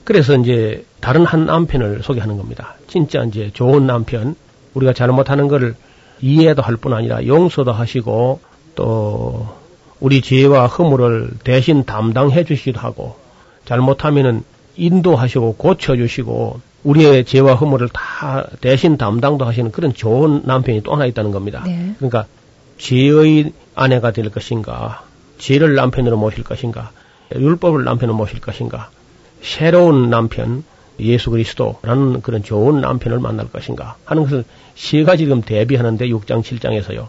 그래서 이제 다른 한 남편을 소개하는 겁니다. 진짜 이제 좋은 남편, 우리가 잘못하는 것을 이해도 할 뿐 아니라 용서도 하시고 또 우리 죄와 허물을 대신 담당해 주시기도 하고 잘못하면은 인도하시고 고쳐 주시고 우리의 죄와 허물을 다 대신 담당도 하시는 그런 좋은 남편이 또 하나 있다는 겁니다. 네. 그러니까 죄의 아내가 될 것인가, 죄를 남편으로 모실 것인가, 율법을 남편으로 모실 것인가, 새로운 남편, 예수 그리스도라는 그런 좋은 남편을 만날 것인가 하는 것을 세 가지 지금 대비하는데 6장, 7장에서요.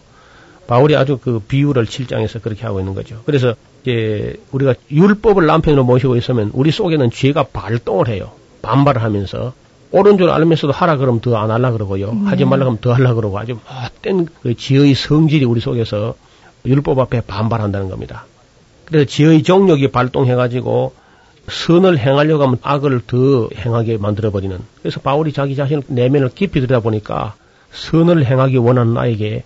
바울이 아주 그 비유를 7장에서 그렇게 하고 있는 거죠. 그래서 이제 우리가 율법을 남편으로 모시고 있으면 우리 속에는 죄가 발동을 해요. 반발을 하면서 옳은 줄 알면서도 하라 그러면 더 안 하려 그러고요. 네. 하지 말라 그러면 더 하려 그러고 아주 헛된 그 지의 성질이 우리 속에서 율법 앞에 반발한다는 겁니다. 그래서 지의 정력이 발동해가지고 선을 행하려고 하면 악을 더 행하게 만들어버리는. 그래서 바울이 자기 자신을 내면을 깊이 들여다보니까 선을 행하기 원하는 나에게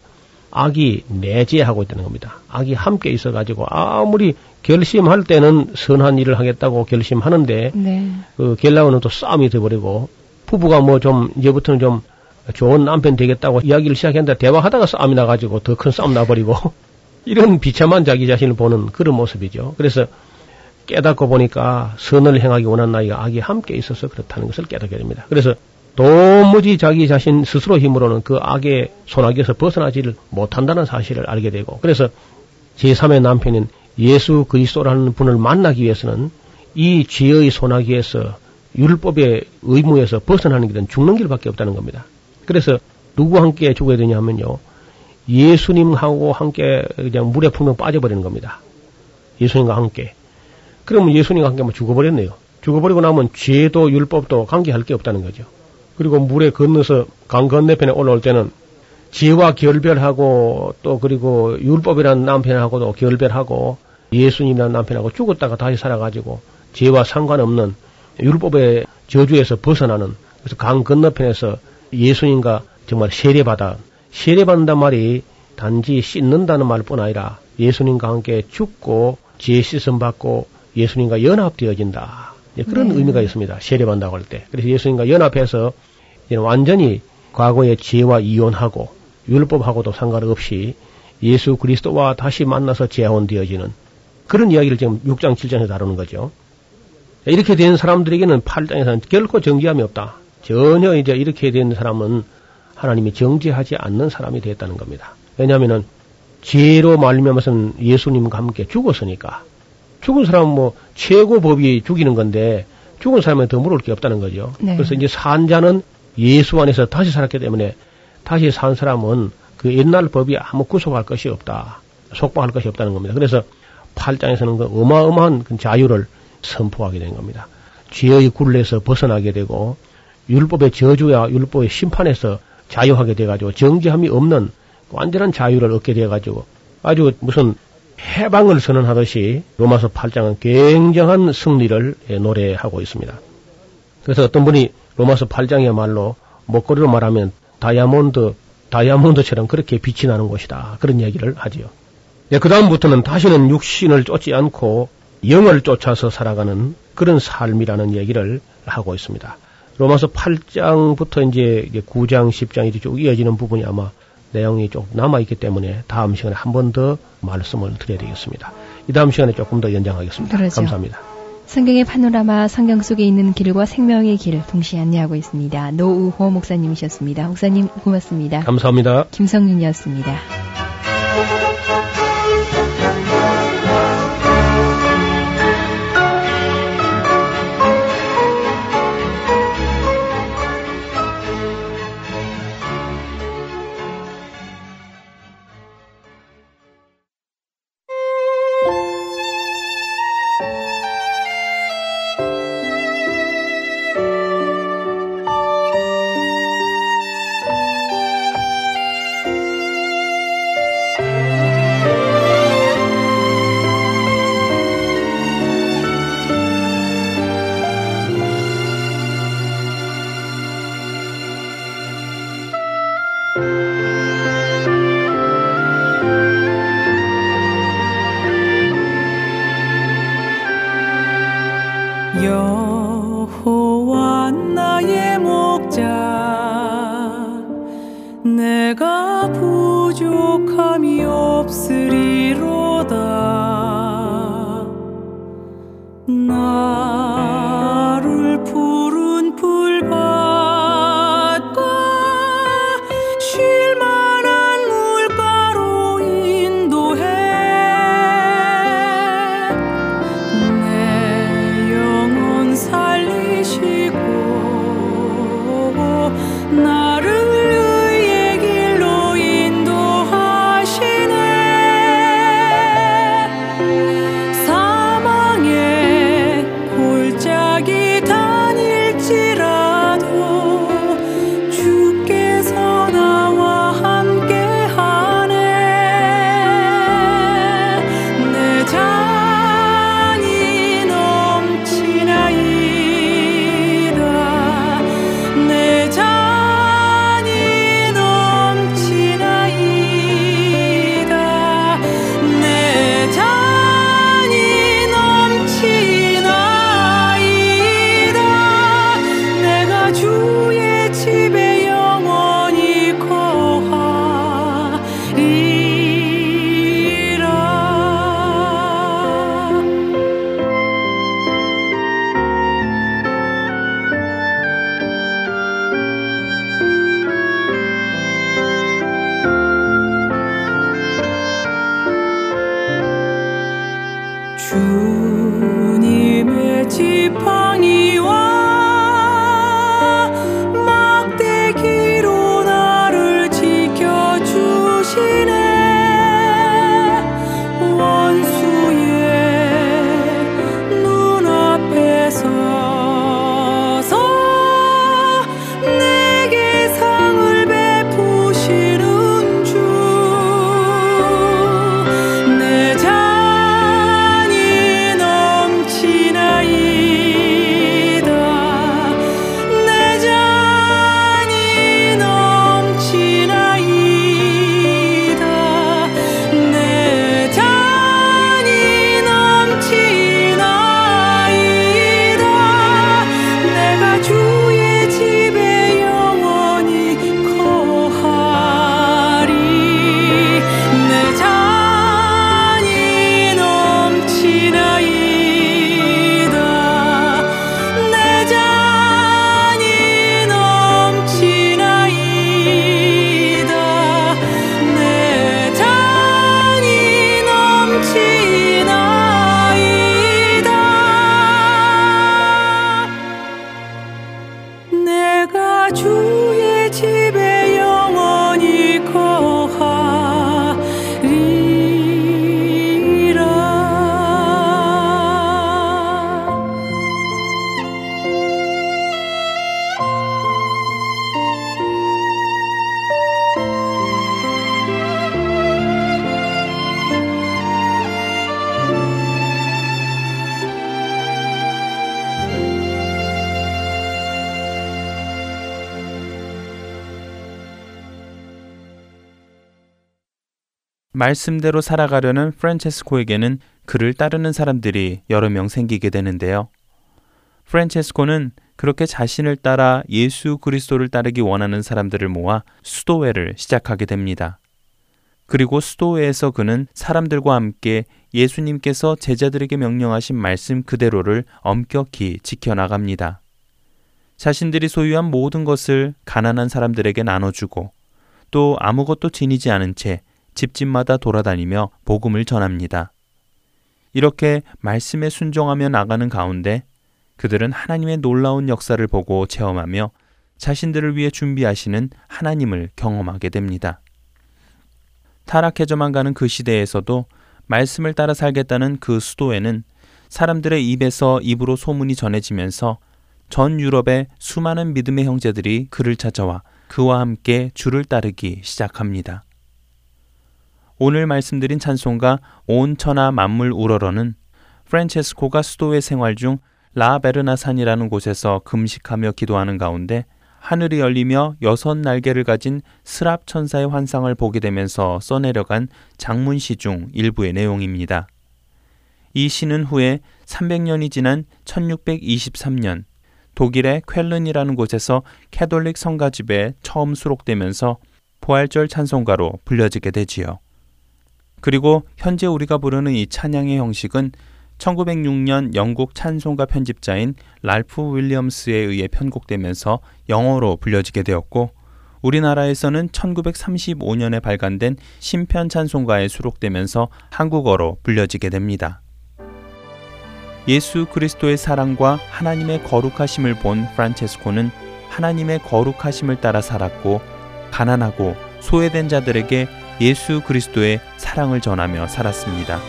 악이 내재하고 있다는 겁니다. 악이 함께 있어가지고 아무리 결심할 때는 선한 일을 하겠다고 결심하는데 네. 그 결과는 또 싸움이 돼버리고 부부가 뭐 좀 이제부터는 좀 좋은 남편 되겠다고 이야기를 시작했는데 대화하다가 싸움이 나가지고 더 큰 싸움 나버리고 이런 비참한 자기 자신을 보는 그런 모습이죠. 그래서 깨닫고 보니까 선을 행하기 원하는 나이가 악이 함께 있어서 그렇다는 것을 깨닫게 됩니다. 그래서 도무지 자기 자신 스스로 힘으로는 그 악의 소나기에서 벗어나지를 못한다는 사실을 알게 되고 그래서 제3의 남편인 예수 그리스도라는 분을 만나기 위해서는 이 죄의 소나기에서 율법의 의무에서 벗어나는 길은 죽는 길밖에 없다는 겁니다. 그래서 누구 함께 죽어야 되냐 하면요. 예수님하고 함께 그냥 물에 풍덩 빠져버리는 겁니다. 예수님과 함께. 그러면 예수님과 함께 뭐 죽어버렸네요. 죽어버리고 나면 죄도 율법도 관계할 게 없다는 거죠. 그리고 물에 건너서 강 건너편에 올라올 때는 죄와 결별하고 또 그리고 율법이라는 남편하고도 결별하고 예수님이라는 남편하고 죽었다가 다시 살아가지고 죄와 상관없는 율법의 저주에서 벗어나는 그래서 강 건너편에서 예수님과 정말 세례받아 세례받는단 말이 단지 씻는다는 말뿐 아니라 예수님과 함께 죽고 죄 씻음 받고 예수님과 연합되어진다. 예, 그런 네. 의미가 있습니다. 세례받는다고 할 때. 그래서 예수님과 연합해서 완전히 과거의 죄와 이혼하고 율법하고도 상관없이 예수 그리스도와 다시 만나서 재혼되어지는 그런 이야기를 지금 6장, 7장에서 다루는 거죠. 이렇게 된 사람들에게는 8장에서는 결코 정죄함이 없다. 전혀 이제 이렇게 된 사람은 하나님이 정죄하지 않는 사람이 됐다는 겁니다. 왜냐하면은 죄로 말미암아서는 예수님과 함께 죽었으니까 죽은 사람은 뭐 최고 법이 죽이는 건데 죽은 사람은 더 물을 게 없다는 거죠. 네. 그래서 이제 산 자는 예수 안에서 다시 살았기 때문에 다시 산 사람은 그 옛날 법이 아무 구속할 것이 없다. 속박할 것이 없다는 겁니다. 그래서 8장에서는 그 어마어마한 그 자유를 선포하게 된 겁니다. 죄의 굴레에서 벗어나게 되고 율법의 저주와 율법의 심판에서 자유하게 돼가지고 정죄함이 없는 완전한 자유를 얻게 돼가지고 아주 무슨 해방을 선언하듯이 로마서 8장은 굉장한 승리를 예, 노래하고 있습니다. 그래서 어떤 분이 로마서 8장이야말로 목걸이로 말하면 다이아몬드, 다이아몬드처럼 그렇게 빛이 나는 곳이다. 그런 이야기를 하지요. 예, 그 다음부터는 다시는 육신을 쫓지 않고 영을 쫓아서 살아가는 그런 삶이라는 얘기를 하고 있습니다. 로마서 8장부터 이제 9장, 10장 이렇게 쭉 이어지는 부분이 아마 내용이 좀 남아있기 때문에 다음 시간에 한 번 더 말씀을 드려야 되겠습니다. 이 다음 시간에 조금 더 연장하겠습니다. 그러죠. 감사합니다. 성경의 파노라마 성경 속에 있는 길과 생명의 길 동시에 안내하고 있습니다. 노우호 목사님이셨습니다. 목사님 고맙습니다. 감사합니다. 김성윤이었습니다. 나의 목자. 내가 부족함이 없으리 말씀대로 살아가려는 프란체스코에게는 그를 따르는 사람들이 여러 명 생기게 되는데요. 프란체스코는 그렇게 자신을 따라 예수 그리스도를 따르기 원하는 사람들을 모아 수도회를 시작하게 됩니다. 그리고 수도회에서 그는 사람들과 함께 예수님께서 제자들에게 명령하신 말씀 그대로를 엄격히 지켜나갑니다. 자신들이 소유한 모든 것을 가난한 사람들에게 나눠주고 또 아무것도 지니지 않은 채 집집마다 돌아다니며 복음을 전합니다. 이렇게 말씀에 순종하며 나가는 가운데 그들은 하나님의 놀라운 역사를 보고 체험하며 자신들을 위해 준비하시는 하나님을 경험하게 됩니다. 타락해져만 가는 그 시대에서도 말씀을 따라 살겠다는 그 수도에는 사람들의 입에서 입으로 소문이 전해지면서 전 유럽의 수많은 믿음의 형제들이 그를 찾아와 그와 함께 주를 따르기 시작합니다. 오늘 말씀드린 찬송가 온 천하 만물 우러러는 프란체스코가 수도의 생활 중 라베르나 산이라는 곳에서 금식하며 기도하는 가운데 하늘이 열리며 여섯 날개를 가진 스랍 천사의 환상을 보게 되면서 써내려간 장문시 중 일부의 내용입니다. 이 시는 후에 300년이 지난 1623년 독일의 쾰른이라는 곳에서 캐톨릭 성가집에 처음 수록되면서 부활절 찬송가로 불려지게 되지요. 그리고 현재 우리가 부르는 이 찬양의 형식은 1906년 영국 찬송가 편집자인 랄프 윌리엄스에 의해 편곡되면서 영어로 불려지게 되었고 우리나라에서는 1935년에 발간된 신편 찬송가에 수록되면서 한국어로 불려지게 됩니다. 예수 그리스도의 사랑과 하나님의 거룩하심을 본 프란체스코는 하나님의 거룩하심을 따라 살았고 가난하고 소외된 자들에게 예수 그리스도의 사랑을 전하며 살았습니다.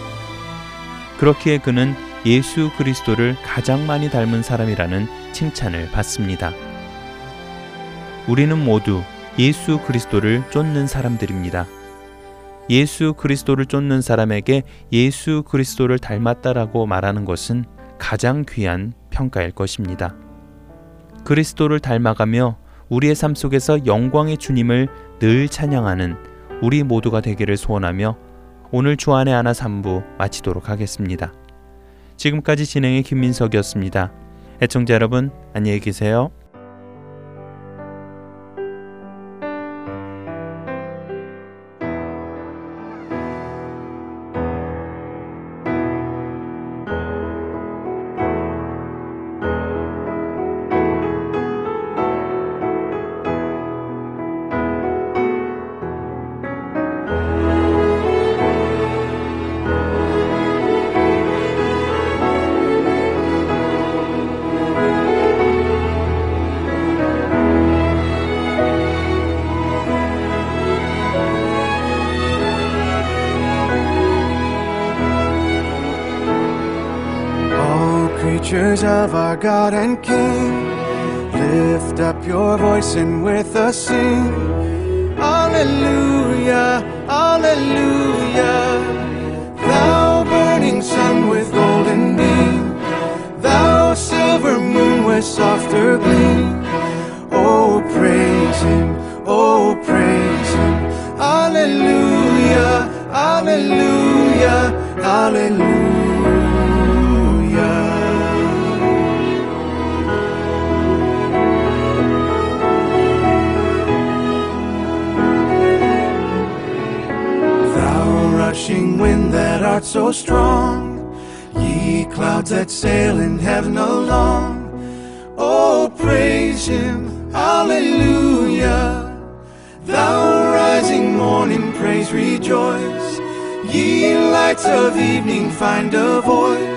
그렇기에 그는 예수 그리스도를 가장 많이 닮은 사람이라는 칭찬을 받습니다. 우리는 모두 예수 그리스도를 쫓는 사람들입니다. 예수 그리스도를 쫓는 사람에게 예수 그리스도를 닮았다라고 말하는 것은 가장 귀한 평가일 것입니다. 그리스도를 닮아가며 우리의 삶 속에서 영광의 주님을 늘 찬양하는 우리 모두가 되기를 소원하며 오늘 주안의 하나 3부 마치도록 하겠습니다. 지금까지 진행의 김민석이었습니다. 애청자 여러분 안녕히 계세요. Our God and King. Lift up your voice and with us sing. Alleluia, Alleluia. Thou burning sun with golden beam. Thou silver moon with softer gleam. Oh, praise Him, oh, praise Him. Alleluia, Alleluia, Alleluia. Wind that art so strong, ye clouds that sail in heaven along. Oh, praise him, hallelujah. Thou rising morning, praise, rejoice. Ye lights of evening, find a voice.